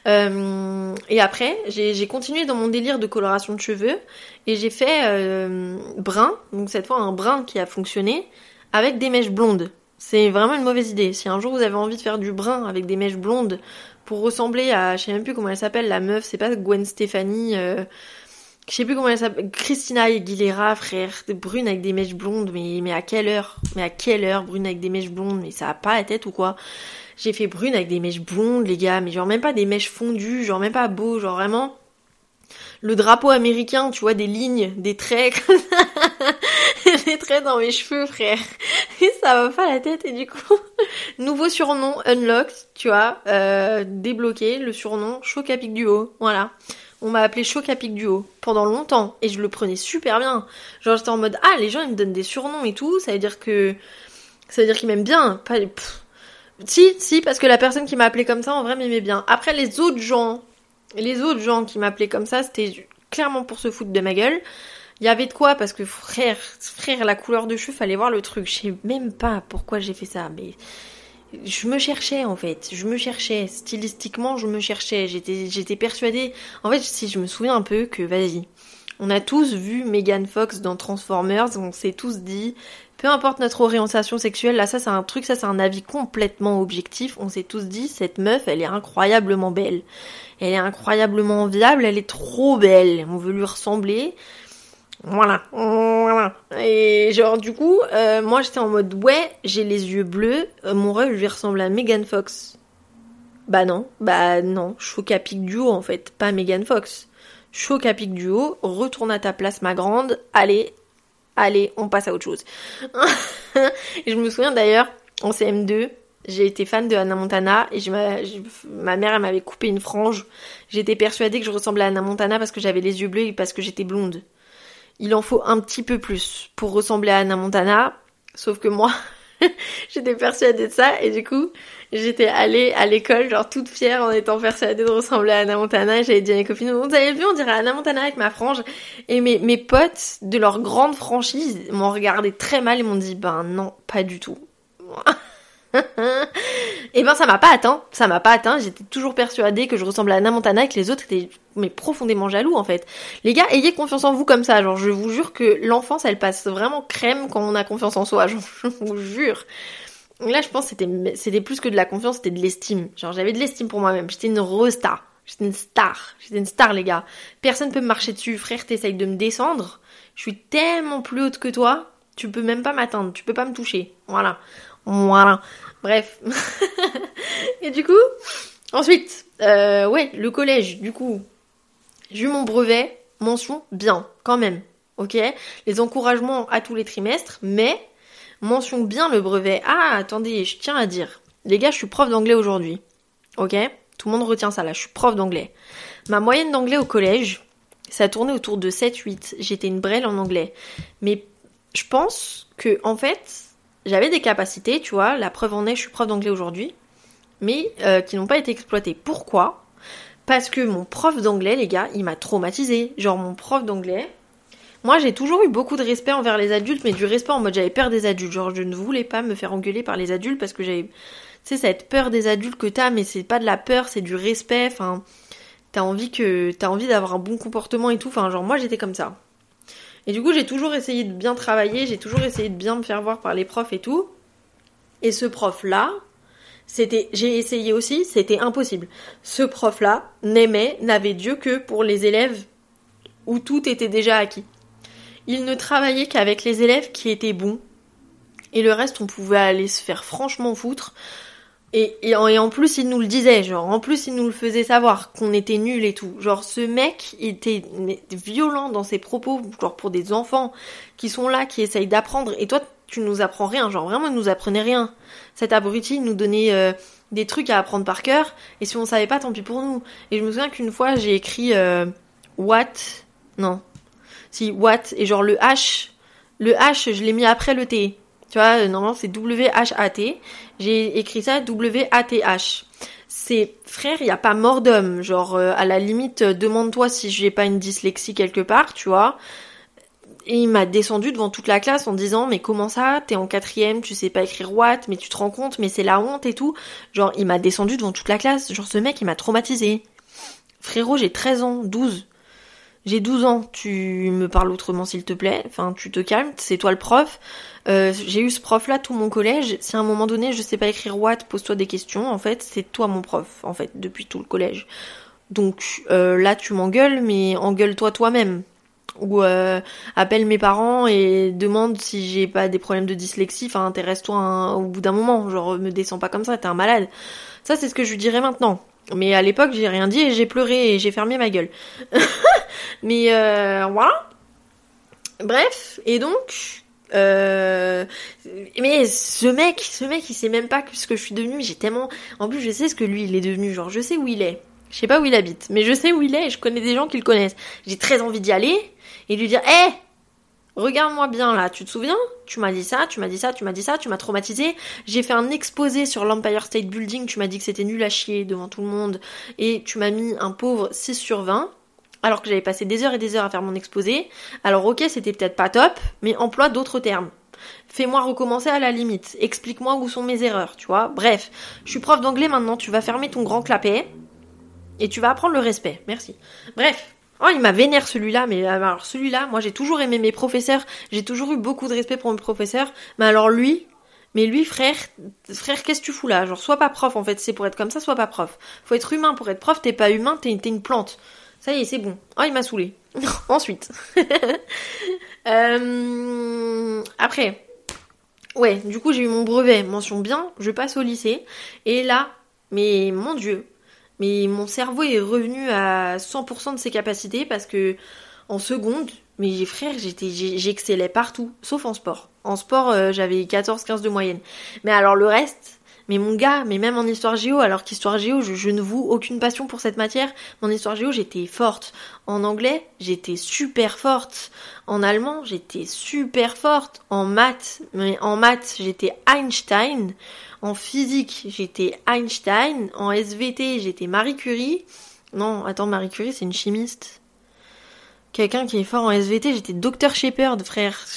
Euh, et après, j'ai continué dans mon délire de coloration de cheveux et j'ai fait euh, brun, donc cette fois un brun qui a fonctionné avec des mèches blondes. C'est vraiment une mauvaise idée. Si un jour vous avez envie de faire du brun avec des mèches blondes pour ressembler à, je sais même plus comment elle s'appelle, la meuf, c'est pas Gwen Stefani. Euh, je sais plus comment elle s'appelle, Christina Aguilera, frère, brune avec des mèches blondes, mais, à quelle heure? Mais à quelle heure, brune avec des mèches blondes? Mais ça a pas la tête ou quoi? J'ai fait brune avec des mèches blondes, les gars, mais genre même pas des mèches fondues, genre même pas beau, genre vraiment... le drapeau américain, tu vois, des lignes, des traits, des traits dans mes cheveux, frère. Et ça va pas la tête, et du coup, nouveau surnom, unlocked, tu vois, euh, débloqué, le surnom, choc à pic du haut, voilà. On m'a appelé choc à pic du haut pendant longtemps, et je le prenais super bien. Genre, j'étais en mode, ah, les gens, ils me donnent des surnoms et tout, ça veut dire que, ça veut dire qu'ils m'aiment bien, pas, si, si, parce que la personne qui m'a appelé comme ça, en vrai, m'aimait bien. Après, les autres gens, les autres gens qui m'appelaient comme ça, c'était clairement pour se foutre de ma gueule. Il y avait de quoi parce que frère, frère, la couleur de cheveux, fallait voir le truc. Je sais même pas pourquoi j'ai fait ça, mais je me cherchais en fait. Je me cherchais stylistiquement, je me cherchais. J'étais, j'étais persuadée. En fait, si je me souviens un peu que, vas-y, on a tous vu Megan Fox dans Transformers. On s'est tous dit, peu importe notre orientation sexuelle, là ça c'est un truc, ça c'est un avis complètement objectif. On s'est tous dit, cette meuf, elle est incroyablement belle elle est incroyablement viable, elle est trop belle, on veut lui ressembler. Voilà, voilà. Et genre du coup, euh, moi j'étais en mode ouais, j'ai les yeux bleus, euh, mon rêve lui ressemble à Megan Fox. Bah non, bah non, pic du haut en fait, pas Megan Fox. Pic du haut, retourne à ta place ma grande, allez, allez, on passe à autre chose. et je me souviens d'ailleurs, en CM2, j'ai été fan de Hannah Montana et ma, mère elle m'avait coupé une frange. J'étais persuadée que je ressemblais à Hannah Montana parce que j'avais les yeux bleus et parce que j'étais blonde. Il en faut un petit peu plus pour ressembler à Hannah Montana, sauf que moi, j'étais persuadée de ça et du coup, j'étais allée à l'école genre toute fière en étant persuadée de ressembler à Hannah Montana. J'avais dit à mes copines, vous avez vu, on dirait Hannah Montana avec ma frange. Et mes, mes potes de leur grande franchise m'ont regardé très mal et m'ont dit, ben non, pas du tout. et eh ben ça m'a pas atteint, ça m'a pas atteint, j'étais toujours persuadée que je ressemblais à Anna Montana et que les autres étaient mais profondément jaloux en fait. Les gars, ayez confiance en vous comme ça, genre je vous jure que l'enfance elle passe vraiment crème quand on a confiance en soi, je vous jure. Là je pense c'était c'était plus que de la confiance, c'était de l'estime. Genre j'avais de l'estime pour moi-même, j'étais une resta. J'étais une star, j'étais une star les gars. Personne peut me marcher dessus, frère, t'essayes de me descendre. Je suis tellement plus haute que toi, tu peux même pas m'atteindre, tu peux pas me toucher. Voilà. Voilà. Bref. et du coup, ensuite, euh, ouais, le collège, du coup, j'ai eu mon brevet, mention bien, quand même. Ok? Les encouragements à tous les trimestres, mais mention bien le brevet. Ah, attendez, je tiens à dire. Les gars, je suis prof d'anglais aujourd'hui. Ok? Tout le monde retient ça là, je suis prof d'anglais. Ma moyenne d'anglais au collège, ça tournait autour de 7-8. J'étais une brêle en anglais. Mais je pense que, en fait, j'avais des capacités, tu vois, la preuve en est, je suis prof d'anglais aujourd'hui, mais euh, qui n'ont pas été exploitées. Pourquoi? Parce que mon prof d'anglais, les gars, il m'a traumatisé. Genre mon prof d'anglais, moi j'ai toujours eu beaucoup de respect envers les adultes, mais du respect en mode j'avais peur des adultes. Genre je ne voulais pas me faire engueuler par les adultes parce que j'avais, tu sais, cette peur des adultes que t'as, mais c'est pas de la peur, c'est du respect. Enfin, t'as envie que, t'as envie d'avoir un bon comportement et tout. Enfin, genre moi j'étais comme ça. Et du coup, j'ai toujours essayé de bien travailler, j'ai toujours essayé de bien me faire voir par les profs et tout. Et ce prof-là, c'était, j'ai essayé aussi, c'était impossible. Ce prof-là n'aimait, n'avait Dieu que pour les élèves où tout était déjà acquis. Il ne travaillait qu'avec les élèves qui étaient bons. Et le reste, on pouvait aller se faire franchement foutre. Et, en, plus, il nous le disait, genre, en plus, il nous le faisait savoir qu'on était nuls et tout. Genre, ce mec était violent dans ses propos, genre pour des enfants qui sont là, qui essayent d'apprendre. Et toi, tu nous apprends rien, genre vraiment, il nous apprenait rien. Cet abruti nous donnait euh, des trucs à apprendre par cœur, et si on savait pas, tant pis pour nous. Et je me souviens qu'une fois, j'ai écrit euh, what, non, si what, et genre le H, le H, je l'ai mis après le T. Tu vois, euh, normalement c'est W-H-A-T. J'ai écrit ça W-A-T-H. C'est frère, il n'y a pas mort d'homme. Genre, euh, à la limite, euh, demande-toi si j'ai pas une dyslexie quelque part, tu vois. Et il m'a descendu devant toute la classe en disant mais comment ça? T'es en quatrième, tu sais pas écrire what, mais tu te rends compte, mais c'est la honte et tout. Genre il m'a descendu devant toute la classe. Genre ce mec il m'a traumatisé. Frérot j'ai 13 ans, 12. J'ai 12 ans, tu me parles autrement s'il te plaît. Enfin tu te calmes, c'est toi le prof. Euh, j'ai eu ce prof là tout mon collège. Si à un moment donné je sais pas écrire what, pose-toi des questions. En fait, c'est toi mon prof, en fait, depuis tout le collège. Donc euh, là tu m'engueules, mais engueule-toi toi-même. Ou euh, appelle mes parents et demande si j'ai pas des problèmes de dyslexie. Enfin, intéresse-toi au bout d'un moment. Genre, me descends pas comme ça, t'es un malade. Ça, c'est ce que je lui dirais maintenant. Mais à l'époque, j'ai rien dit et j'ai pleuré et j'ai fermé ma gueule. Mais euh, voilà. Bref, et donc, euh, mais ce mec, ce mec, il sait même pas ce que je suis devenue. J'ai tellement, en plus, je sais ce que lui, il est devenu. Genre, je sais où il est. Je sais pas où il habite, mais je sais où il est et je connais des gens qui le connaissent. J'ai très envie d'y aller et lui dire, hé, regarde-moi bien là, tu te souviens? Tu m'as dit ça, tu m'as dit ça, tu m'as dit ça, tu m'as traumatisé. J'ai fait un exposé sur l'Empire State Building, tu m'as dit que c'était nul à chier devant tout le monde et tu m'as mis un pauvre 6 sur 20 alors que j'avais passé des heures et des heures à faire mon exposé. Alors ok, c'était peut-être pas top, mais emploie d'autres termes. Fais-moi recommencer à la limite. Explique-moi où sont mes erreurs, tu vois. Bref, je suis prof d'anglais maintenant, tu vas fermer ton grand clapet et tu vas apprendre le respect. Merci. Bref. Oh, il m'a vénère celui-là, mais alors celui-là, moi j'ai toujours aimé mes professeurs, j'ai toujours eu beaucoup de respect pour mes professeurs, mais alors lui, mais lui, frère, frère, qu'est-ce que tu fous là? Genre, sois pas prof en fait, c'est pour être comme ça, sois pas prof. Faut être humain pour être prof, t'es pas humain, t'es une plante. Ça y est, c'est bon. Oh, il m'a saoulé. Ensuite. Euh, après. Ouais, du coup, j'ai eu mon brevet, mention bien, je passe au lycée. Et là, mais mon dieu, mais mon cerveau est revenu à 100% de ses capacités parce que en seconde, mais frère, j'étais, j'excellais partout, sauf en sport. En sport, euh, j'avais 14-15 de moyenne. Mais alors le reste, mais mon gars, mais même en histoire géo, alors qu'histoire géo, je, ne voue aucune passion pour cette matière. En histoire géo, j'étais forte. En anglais, j'étais super forte. En allemand, j'étais super forte. En maths, mais en maths, j'étais Einstein. En physique, j'étais Einstein. En SVT, j'étais Marie Curie. Non, attends, Marie Curie, c'est une chimiste. Quelqu'un qui est fort en SVT, j'étais Dr Shepard, frère.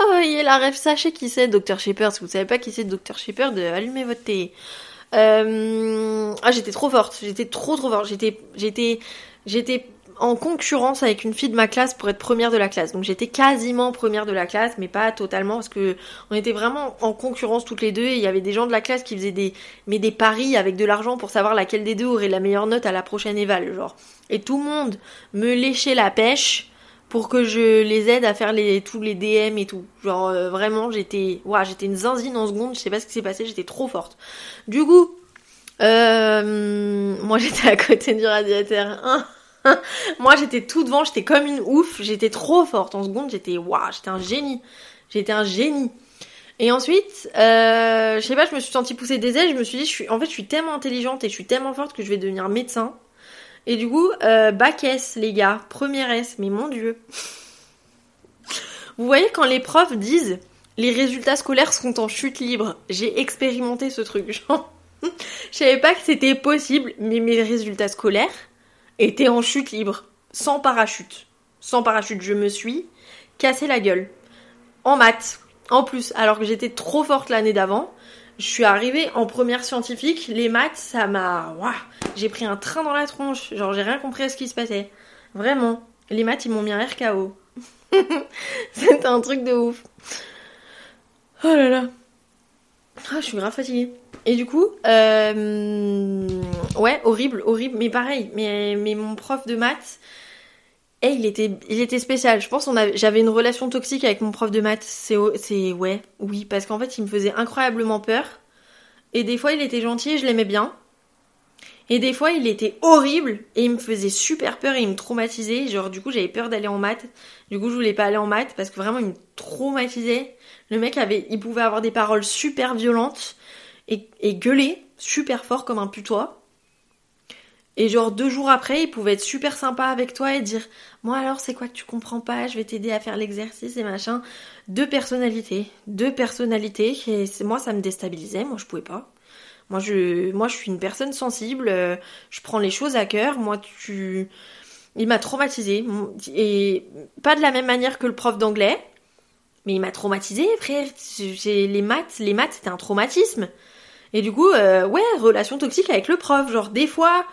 oh, il est la rêve, sachez qui c'est Dr Shepard. Si vous savez pas qui c'est Dr Shepard, allumez votre thé. Euh... Ah, j'étais trop forte. J'étais trop trop forte. J'étais, j'étais, j'étais en concurrence avec une fille de ma classe pour être première de la classe. Donc j'étais quasiment première de la classe, mais pas totalement parce que on était vraiment en concurrence toutes les deux et il y avait des gens de la classe qui faisaient des mais des paris avec de l'argent pour savoir laquelle des deux aurait la meilleure note à la prochaine éval, genre. Et tout le monde me léchait la pêche pour que je les aide à faire les tous les DM et tout. Genre euh, vraiment, j'étais ouais, j'étais une zinzine en seconde, je sais pas ce qui s'est passé, j'étais trop forte. Du coup, euh, moi j'étais à côté du radiateur. Moi, j'étais tout devant, j'étais comme une ouf, j'étais trop forte. En seconde, j'étais waouh, j'étais un génie. J'étais un génie. Et ensuite, euh, je sais pas, je me suis sentie pousser des ailes, je me suis dit, je suis, en fait, je suis tellement intelligente et je suis tellement forte que je vais devenir médecin. Et du coup, euh, bac S, les gars, première S, mais mon dieu. Vous voyez, quand les profs disent, les résultats scolaires sont en chute libre, j'ai expérimenté ce truc, genre. je savais pas que c'était possible, mais mes résultats scolaires, était en chute libre, sans parachute. Sans parachute, je me suis cassé la gueule. En maths. En plus, alors que j'étais trop forte l'année d'avant, je suis arrivée en première scientifique, les maths, ça m'a... j'ai pris un train dans la tronche. Genre, j'ai rien compris à ce qui se passait. Vraiment. Les maths, ils m'ont mis un RKO. C'était un truc de ouf. Oh là là. Ah, je suis grave fatiguée. Et du coup, euh, ouais, horrible, horrible, mais pareil, mais, mais mon prof de maths, eh, il était, il était spécial. Je pense qu'on j'avais une relation toxique avec mon prof de maths. C'est, c'est, ouais, oui, parce qu'en fait, il me faisait incroyablement peur. Et des fois, il était gentil et je l'aimais bien. Et des fois, il était horrible et il me faisait super peur et il me traumatisait. Genre, du coup, j'avais peur d'aller en maths. Du coup, je voulais pas aller en maths parce que vraiment, il me traumatisait. Le mec avait, il pouvait avoir des paroles super violentes et, gueuler super fort comme un putois. Et genre deux jours après, il pouvait être super sympa avec toi et dire Moi alors c'est quoi que tu comprends pas, je vais t'aider à faire l'exercice et machin. Deux personnalités. Deux personnalités. Et moi ça me déstabilisait, moi je pouvais pas. Moi je, moi je suis une personne sensible, euh, je prends les choses à cœur. Moi tu. Il m'a traumatisé. Et pas de la même manière que le prof d'anglais. Mais il m'a traumatisé, frère. Les maths, les maths c'était un traumatisme. Et du coup, euh, ouais, relation toxique avec le prof. Genre, des fois,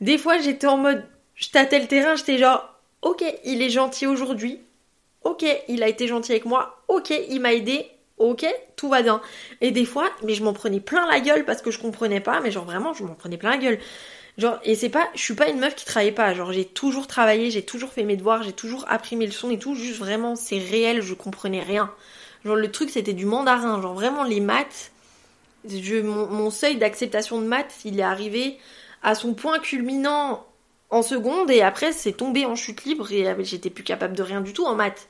des fois, j'étais en mode, je tâtais le terrain, j'étais genre, ok, il est gentil aujourd'hui. Ok, il a été gentil avec moi. Ok, il m'a aidé. Ok, tout va bien. Et des fois, mais je m'en prenais plein la gueule parce que je comprenais pas, mais genre vraiment, je m'en prenais plein la gueule. Genre, et c'est pas, je suis pas une meuf qui travaillait pas. Genre, j'ai toujours travaillé, j'ai toujours fait mes devoirs, j'ai toujours appris mes leçons et tout. Juste vraiment, c'est réel, je comprenais rien. Genre, le truc, c'était du mandarin. Genre, vraiment, les maths, Je, mon seuil d'acceptation de maths, il est arrivé à son point culminant en seconde et après c'est tombé en chute libre et j'étais plus capable de rien du tout en maths.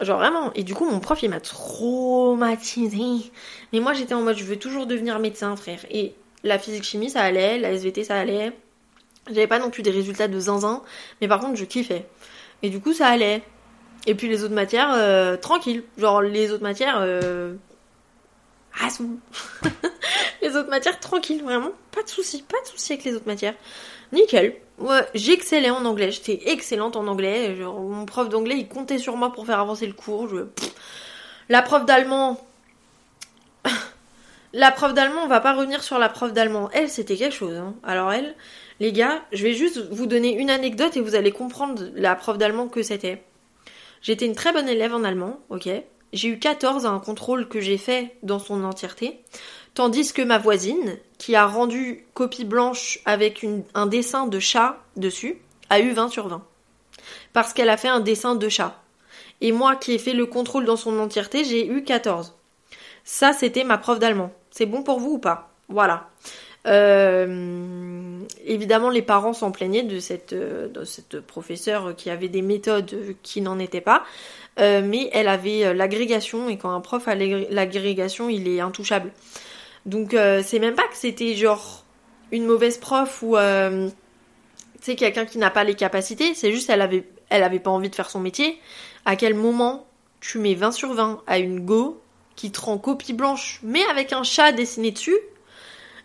Genre vraiment. Et du coup, mon prof, il m'a traumatisé. Mais moi, j'étais en mode, je veux toujours devenir médecin, frère. Et la physique-chimie, ça allait. La SVT, ça allait. J'avais pas non plus des résultats de zinzin. Mais par contre, je kiffais. Et du coup, ça allait. Et puis les autres matières, euh, tranquille. Genre, les autres matières... Euh... Les autres matières, tranquille, vraiment. Pas de soucis, pas de soucis avec les autres matières. Nickel. Ouais, j'excellais en anglais, j'étais excellente en anglais. Mon prof d'anglais, il comptait sur moi pour faire avancer le cours. La prof d'allemand. la prof d'allemand, on va pas revenir sur la prof d'allemand. Elle, c'était quelque chose. Hein. Alors elle, les gars, je vais juste vous donner une anecdote et vous allez comprendre la prof d'allemand que c'était. J'étais une très bonne élève en allemand, ok. J'ai eu 14 à un contrôle que j'ai fait dans son entièreté. Tandis que ma voisine, qui a rendu copie blanche avec un dessin de chat dessus, a eu 20 sur 20. Parce qu'elle a fait un dessin de chat. Et moi qui ai fait le contrôle dans son entièreté, j'ai eu 14. Ça, c'était ma prof d'allemand. C'est bon pour vous ou pas? Voilà. Euh, évidemment, les parents s'en plaignaient de cette, de cette professeure qui avait des méthodes qui n'en étaient pas. Euh, mais elle avait l'agrégation et quand un prof a l'agrégation, il est intouchable. Donc euh, c'est même pas que c'était genre une mauvaise prof ou euh, sais quelqu'un qui n'a pas les capacités, c'est juste elle avait elle avait pas envie de faire son métier. À quel moment tu mets 20 sur 20 à une go qui te rend copie blanche mais avec un chat dessiné dessus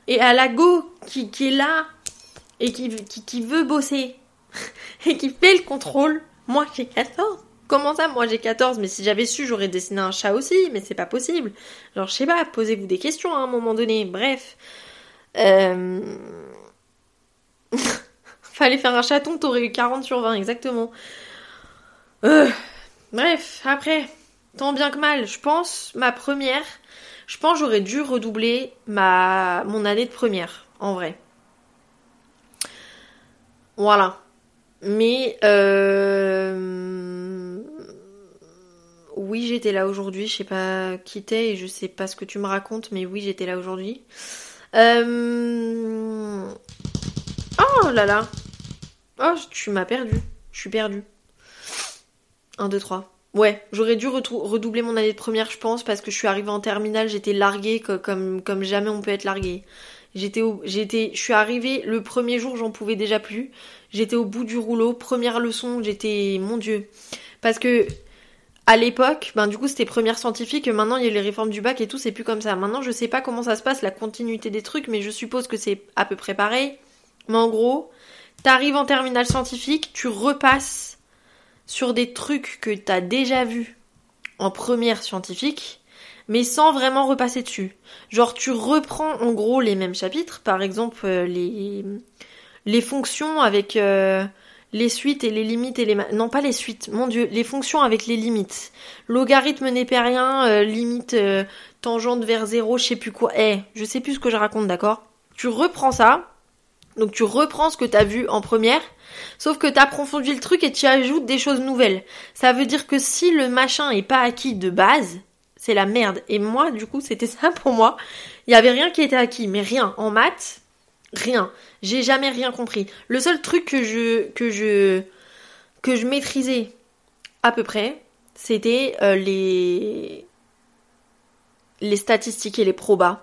et à la go qui, est là et qui, qui, qui veut bosser et qui fait le contrôle, moi j'ai 14. Comment ça, moi j'ai 14, mais si j'avais su, j'aurais dessiné un chat aussi, mais c'est pas possible. Genre, je sais pas, posez-vous des questions à un moment donné, bref. Euh... Fallait faire un chaton, t'aurais eu 40 sur 20, exactement. Euh... Bref, après, tant bien que mal, je pense, ma première, je pense j'aurais dû redoubler ma mon année de première, en vrai. Voilà. Mais euh... oui, j'étais là aujourd'hui. Je sais pas qui t'es et je sais pas ce que tu me racontes, mais oui, j'étais là aujourd'hui. Euh... Oh là là. Oh, tu m'as perdu. Je suis perdue. 1, 2, 3. Ouais, j'aurais dû redoubler mon année de première, je pense, parce que je suis arrivée en terminale, j'étais larguée comme, comme jamais on peut être largué. J'étais, j'étais, je suis arrivée le premier jour, j'en pouvais déjà plus. J'étais au bout du rouleau, première leçon, j'étais, mon dieu, parce que à l'époque, ben du coup c'était première scientifique, maintenant il y a les réformes du bac et tout, c'est plus comme ça. Maintenant je sais pas comment ça se passe, la continuité des trucs, mais je suppose que c'est à peu près pareil. Mais en gros, t'arrives en terminale scientifique, tu repasses sur des trucs que t'as déjà vus en première scientifique, mais sans vraiment repasser dessus. Genre tu reprends en gros les mêmes chapitres, par exemple euh, les les fonctions avec euh, les suites et les limites et les non pas les suites, mon dieu, les fonctions avec les limites. Logarithme népérien, euh, limite tangente vers zéro, je sais plus quoi. Eh, je sais plus ce que je raconte, d'accord? Tu reprends ça. Donc tu reprends ce que t'as vu en première, sauf que t'as approfondis le truc et tu ajoutes des choses nouvelles. Ça veut dire que si le machin est pas acquis de base, c'est la merde. Et moi, du coup, c'était ça pour moi. Il y avait rien qui était acquis, mais rien. En maths, rien. J'ai jamais rien compris. Le seul truc que je, que je, je maîtrisais à peu près, c'était euh, les, les statistiques et les probas.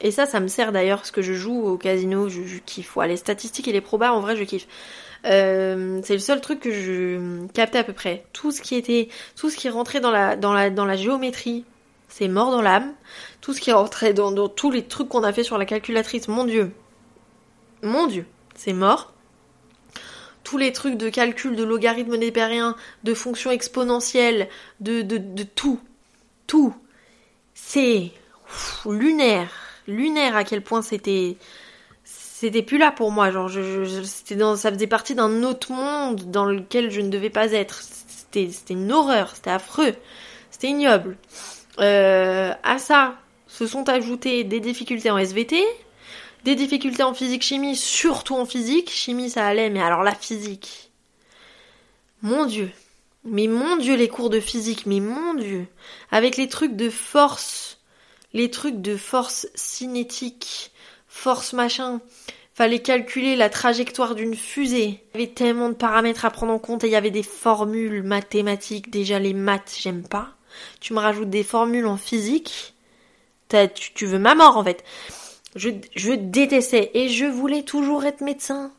Et ça, ça me sert d'ailleurs parce que je joue au casino, je, kiffe. Ouais, les statistiques et les probas, en vrai, je kiffe. Euh, c'est le seul truc que je captais à peu près. Tout ce qui était, tout ce qui rentrait dans la, dans la, dans la géométrie, c'est mort dans l'âme. Tout ce qui rentrait dans, dans tous les trucs qu'on a fait sur la calculatrice, mon dieu, mon dieu, c'est mort. Tous les trucs de calcul, de logarithme népérien, de fonctions exponentielles, de, de, de tout, tout, c'est lunaire, lunaire à quel point c'était c'était plus là pour moi. Genre, je, ça faisait partie d'un autre monde dans lequel je ne devais pas être. C'était, c'était une horreur, c'était affreux, c'était ignoble. Euh, à ça, se sont ajoutées des difficultés en SVT, des difficultés en physique-chimie, surtout en physique. Chimie, ça allait, mais alors la physique. Mon Dieu. Mais mon Dieu, les cours de physique, mais mon Dieu. Avec les trucs de force, Les trucs de force cinétique, force machin. Fallait calculer la trajectoire d'une fusée. Il y avait tellement de paramètres à prendre en compte et il y avait des formules mathématiques. Déjà les maths, j'aime pas. Tu me rajoutes des formules en physique. Tu, tu, veux ma mort en fait. Je, je détestais et je voulais toujours être médecin.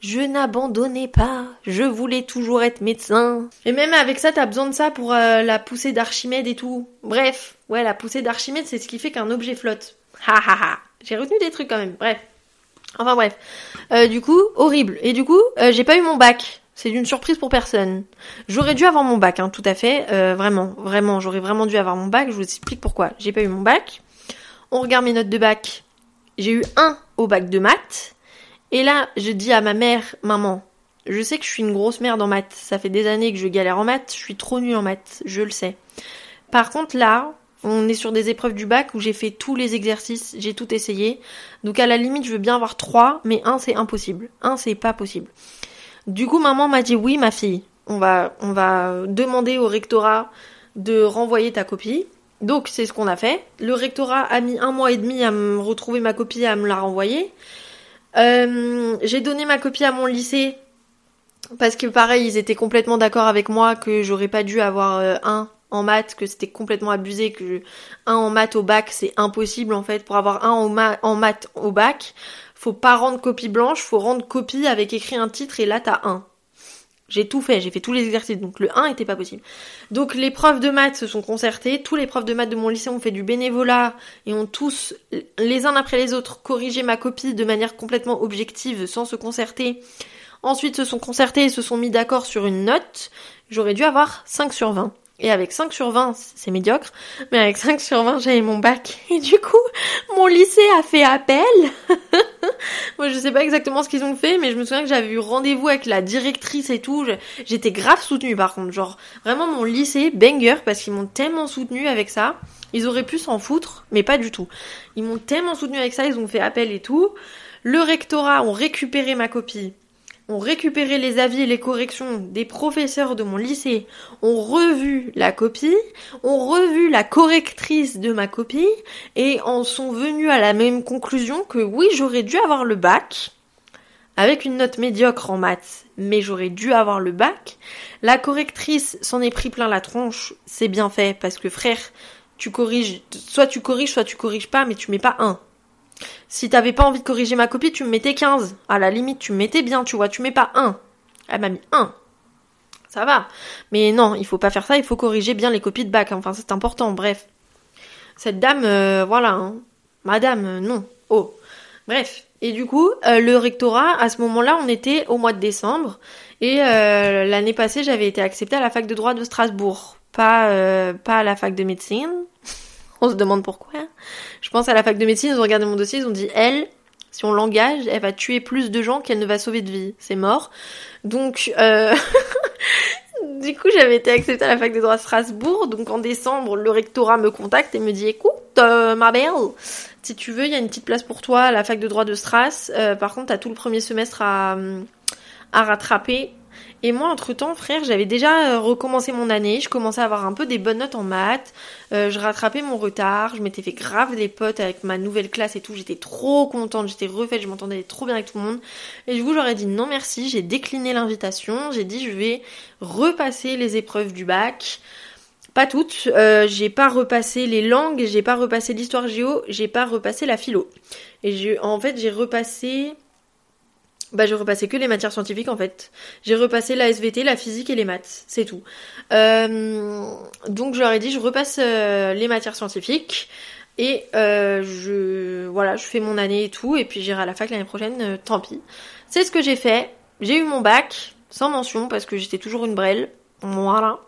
Je n'abandonnais pas, je voulais toujours être médecin. Et même avec ça, t'as besoin de ça pour euh, la poussée d'Archimède et tout. Bref, ouais, la poussée d'Archimède, c'est ce qui fait qu'un objet flotte. Ha ha ha. J'ai retenu des trucs quand même. Bref. Enfin bref. Euh, du coup, horrible. Et du coup, euh, j'ai pas eu mon bac. C'est une surprise pour personne. J'aurais dû avoir mon bac, hein, tout à fait. vraiment, vraiment, j'aurais vraiment dû avoir mon bac. Je vous explique pourquoi. J'ai pas eu mon bac. On regarde mes notes de bac. J'ai eu un au bac de maths. Et là, je dis à ma mère, maman, je sais que je suis une grosse merde en maths. Ça fait des années que je galère en maths. Je suis trop nulle en maths. Je le sais. Par contre, là, on est sur des épreuves du bac où j'ai fait tous les exercices. J'ai tout essayé. Donc, à la limite, je veux bien avoir trois, mais un, c'est impossible. Un, c'est pas possible. Du coup, maman m'a dit oui, ma fille. On va, on va demander au rectorat de renvoyer ta copie. Donc, c'est ce qu'on a fait. Le rectorat a mis un mois et demi à me retrouver ma copie et à me la renvoyer. Euh, j'ai donné ma copie à mon lycée parce que pareil, ils étaient complètement d'accord avec moi que j'aurais pas dû avoir euh, un en maths, que c'était complètement abusé, que un en maths au bac c'est impossible en fait. Pour avoir un en, maths au bac, faut pas rendre copie blanche, faut rendre copie avec écrit un titre et là t'as un. J'ai tout fait, j'ai fait tous les exercices, donc le 1 était pas possible. Donc les profs de maths se sont concertés, tous les profs de maths de mon lycée ont fait du bénévolat et ont tous, les uns après les autres, corrigé ma copie de manière complètement objective, sans se concerter. Ensuite se sont concertés et se sont mis d'accord sur une note. J'aurais dû avoir 5 sur 20. Et avec 5 sur 20, c'est médiocre, mais avec 5 sur 20, j'avais mon bac. Et du coup, mon lycée a fait appel. Moi, je sais pas exactement ce qu'ils ont fait, mais je me souviens que j'avais eu rendez-vous avec la directrice et tout. J'étais grave soutenue par contre. Genre, vraiment mon lycée, banger, parce qu'ils m'ont tellement soutenue avec ça. Ils auraient pu s'en foutre, mais pas du tout. Ils m'ont tellement soutenue avec ça, ils ont fait appel et tout. Le rectorat ont récupéré ma copie ont récupéré les avis et les corrections des professeurs de mon lycée, ont revu la copie, ont revu la correctrice de ma copie et en sont venus à la même conclusion que oui, j'aurais dû avoir le bac avec une note médiocre en maths, mais j'aurais dû avoir le bac. La correctrice s'en est pris plein la tronche, c'est bien fait parce que frère, tu corriges, soit tu corriges, soit tu corriges pas, mais tu mets pas un. Si t'avais pas envie de corriger ma copie, tu me mettais 15. À la limite, tu me mettais bien, tu vois, tu mets pas 1. Elle m'a mis 1. Ça va. Mais non, il faut pas faire ça, il faut corriger bien les copies de bac. Enfin, c'est important, bref. Cette dame, euh, voilà. Hein. Madame, euh, non. Oh. Bref. Et du coup, euh, le rectorat, à ce moment-là, on était au mois de décembre. Et l'année passée, j'avais été acceptée à la fac de droit de Strasbourg. Pas, pas à la fac de médecine. on se demande pourquoi. Je pense à la fac de médecine, ils ont regardé mon dossier, ils ont dit elle, si on l'engage, elle va tuer plus de gens qu'elle ne va sauver de vie. C'est mort. Donc, euh... du coup, j'avais été acceptée à la fac de droit de Strasbourg. Donc, en décembre, le rectorat me contacte et me dit écoute, euh, ma belle, si tu veux, il y a une petite place pour toi à la fac de droit de Stras. Euh, par contre, t'as tout le premier semestre à, à rattraper. Et moi, entre-temps, frère, j'avais déjà euh, recommencé mon année, je commençais à avoir un peu des bonnes notes en maths, euh, je rattrapais mon retard, je m'étais fait grave des potes avec ma nouvelle classe et tout, j'étais trop contente, j'étais refaite, je m'entendais trop bien avec tout le monde. Et du coup, j'aurais dit non merci, j'ai décliné l'invitation, j'ai dit je vais repasser les épreuves du bac. Pas toutes, euh, j'ai pas repassé les langues, j'ai pas repassé l'histoire géo, j'ai pas repassé la philo. Et en fait, j'ai repassé bah, j'ai repassé que les matières scientifiques en fait. J'ai repassé la SVT, la physique et les maths, c'est tout. Euh, donc je leur dit, je repasse euh, les matières scientifiques et euh, je voilà, je fais mon année et tout, et puis j'irai à la fac l'année prochaine. tant pis. C'est ce que j'ai fait. J'ai eu mon bac sans mention parce que j'étais toujours une brêle. Voilà.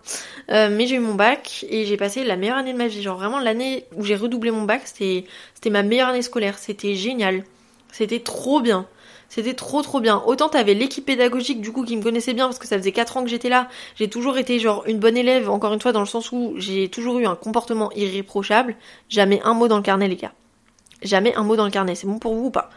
mais j'ai eu mon bac et j'ai passé la meilleure année de ma vie. Genre vraiment l'année où j'ai redoublé mon bac, c'était c'était ma meilleure année scolaire. C'était génial. C'était trop bien. C'était trop trop bien. Autant t'avais l'équipe pédagogique du coup qui me connaissait bien parce que ça faisait 4 ans que j'étais là. J'ai toujours été genre une bonne élève, encore une fois dans le sens où j'ai toujours eu un comportement irréprochable. Jamais un mot dans le carnet les gars. Jamais un mot dans le carnet. C'est bon pour vous ou pas?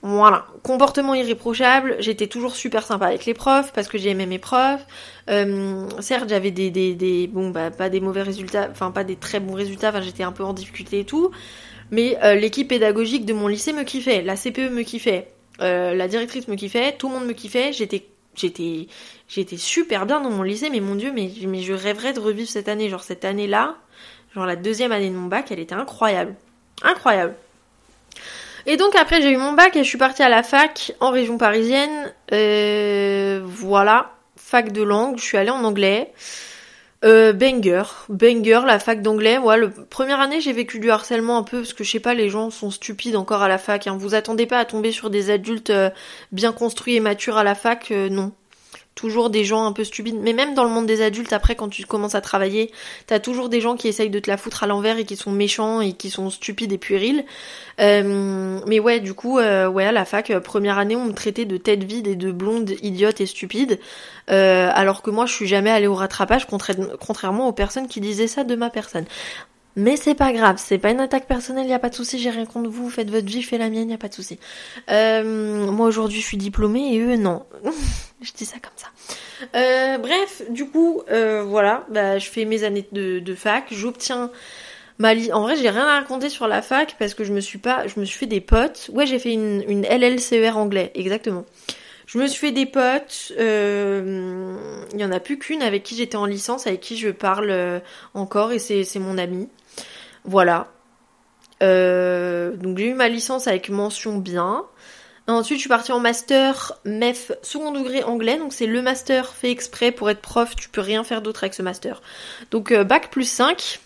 Voilà. Comportement irréprochable, j'étais toujours super sympa avec les profs parce que j'aimais mes profs. Euh, certes, j'avais des, des, des, bon, bah, pas des mauvais résultats, enfin, pas des très bons résultats, enfin, j'étais un peu en difficulté et tout. Mais euh, l'équipe pédagogique de mon lycée me kiffait, la CPE me kiffait, euh, la directrice me kiffait, tout le monde me kiffait, j'étais j'étais j'étais super bien dans mon lycée mais mon dieu mais, mais je rêverais de revivre cette année. Genre cette année là genre la deuxième année de mon bac elle était incroyable. Incroyable. Et donc après j'ai eu mon bac et je suis partie à la fac en région parisienne. Euh, voilà, fac de langue, je suis allée en anglais. Euh, banger, banger, la fac d'anglais. Ouais, le première année j'ai vécu du harcèlement un peu parce que je sais pas, les gens sont stupides encore à la fac. Hein. Vous attendez pas à tomber sur des adultes euh, bien construits et matures à la fac, euh, non toujours des gens un peu stupides. Mais même dans le monde des adultes, après, quand tu commences à travailler, t'as toujours des gens qui essayent de te la foutre à l'envers et qui sont méchants et qui sont stupides et puérils. Euh, mais ouais, du coup, euh, ouais, à la fac, euh, première année, on me traitait de tête vide et de blonde idiote et stupide. alors que moi, je suis jamais allée au rattrapage, contrairement aux personnes qui disaient ça de ma personne. Mais c'est pas grave, c'est pas une attaque personnelle, y a pas de souci, j'ai rien contre vous, faites votre vie, faites la mienne, y a pas de souci. Euh, moi aujourd'hui je suis diplômée et eux non. je dis ça comme ça. Euh, bref, du coup, euh, voilà, bah, je fais mes années de, fac, j'obtiens ma li... En vrai, j'ai rien à raconter sur la fac parce que je me suis pas, je me suis fait des potes. Ouais, j'ai fait une, une LLCER anglais, exactement. Je me suis fait des potes. Euh, il y en a plus qu'une avec qui j'étais en licence, avec qui je parle euh, encore, et c'est mon amie. Voilà. Euh, donc j'ai eu ma licence avec mention bien. Ensuite, je suis partie en master MEF second degré anglais. Donc c'est le master fait exprès pour être prof. Tu peux rien faire d'autre avec ce master. Donc euh, bac plus 5.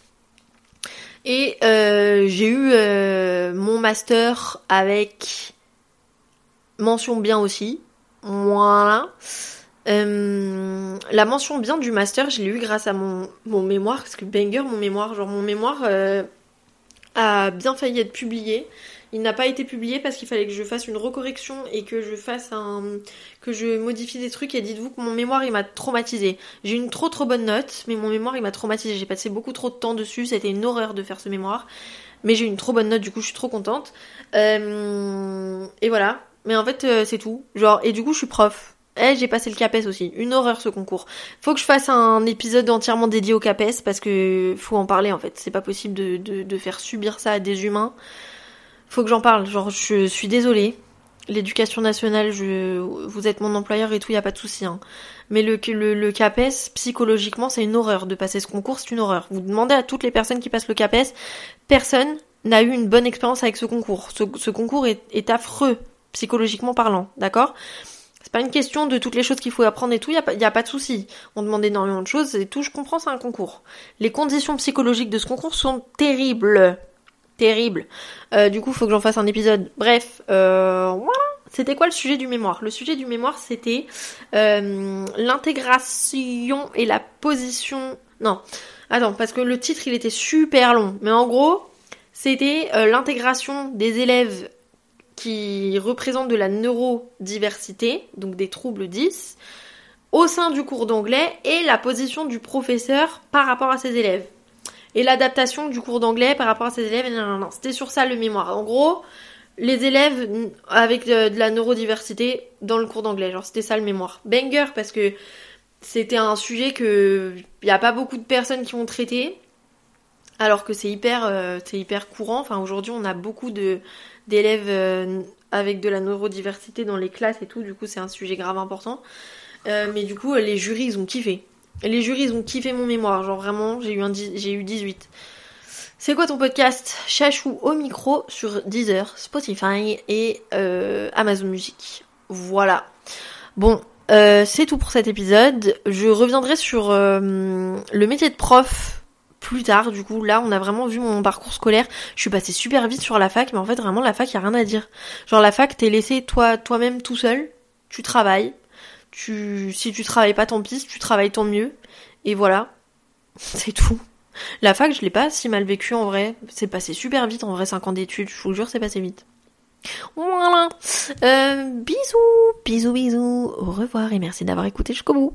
Et euh, j'ai eu mon master avec mention bien aussi. Voilà. la mention bien du master, je l'ai eu grâce à mon, mon mémoire, parce que banger mon mémoire, genre mon mémoire a bien failli être publié. Il n'a pas été publié parce qu'il fallait que je fasse une recorrection et que je fasse un que je modifie des trucs et dites-vous que mon mémoire il m'a traumatisé. J'ai une trop trop bonne note, mais mon mémoire il m'a traumatisé. J'ai passé beaucoup trop de temps dessus, c'était une horreur de faire ce mémoire. Mais j'ai une trop bonne note, du coup je suis trop contente. Euh, et voilà. Mais en fait euh, c'est tout. Genre et du coup je suis prof. Eh, j'ai passé le CAPES aussi. Une horreur ce concours. Faut que je fasse un épisode entièrement dédié au CAPES parce que faut en parler en fait. C'est pas possible de, de, faire subir ça à des humains. Faut que j'en parle. Genre, je suis désolée. L'éducation nationale, je, vous êtes mon employeur et tout, y a pas de souci. Hein. Mais le, le, le CAPES, psychologiquement, c'est une horreur de passer ce concours, c'est une horreur. Vous demandez à toutes les personnes qui passent le CAPES, personne n'a eu une bonne expérience avec ce concours. Ce, concours est, est affreux, psychologiquement parlant, d'accord? C'est pas une question de toutes les choses qu'il faut apprendre et tout, il y, a y a pas de souci. On demande énormément de choses et tout, je comprends, c'est un concours. Les conditions psychologiques de ce concours sont terribles. Terribles. Euh, du coup, faut que j'en fasse un épisode. Bref, euh. C'était quoi le sujet du mémoire? Le sujet du mémoire, c'était euh, l'intégration et la position... Non, attends, parce que le titre, il était super long. Mais en gros, c'était l'intégration des élèves qui représente de la neurodiversité, donc des troubles 10, au sein du cours d'anglais et la position du professeur par rapport à ses élèves. Et l'adaptation du cours d'anglais par rapport à ses élèves, c'était sur ça le mémoire. En gros, les élèves avec de, la neurodiversité dans le cours d'anglais, genre c'était ça le mémoire. Banger parce que c'était un sujet que il n'y a pas beaucoup de personnes qui ont traité alors que c'est hyper euh, courant enfin aujourd'hui on a beaucoup d'élèves euh, avec de la neurodiversité dans les classes et tout, du coup c'est un sujet grave important. Euh, mais du coup les jurys ils ont kiffé. Les jurys ont kiffé mon mémoire, genre vraiment j'ai eu, un, j'ai eu 18. C'est quoi ton podcast? Chachou au micro sur Deezer, Spotify et euh, Amazon Music. Voilà. Bon, c'est tout pour cet épisode. Je reviendrai sur le métier de prof plus tard, du coup, là, on a vraiment vu mon parcours scolaire. Je suis passée super vite sur la fac, mais en fait, vraiment, la fac, y a rien à dire. Genre, la fac, t'es laissé toi, toi-même tout seul, tu travailles. Tu, si tu travailles pas, tant pis, tu travailles, tant mieux. Et voilà. C'est tout. La fac, je l'ai pas si mal vécu en vrai. C'est passé super vite en vrai, 5 ans d'études. Je vous jure, c'est passé vite. Voilà. Euh, bisous, bisous, bisous. Au revoir et merci d'avoir écouté jusqu'au bout.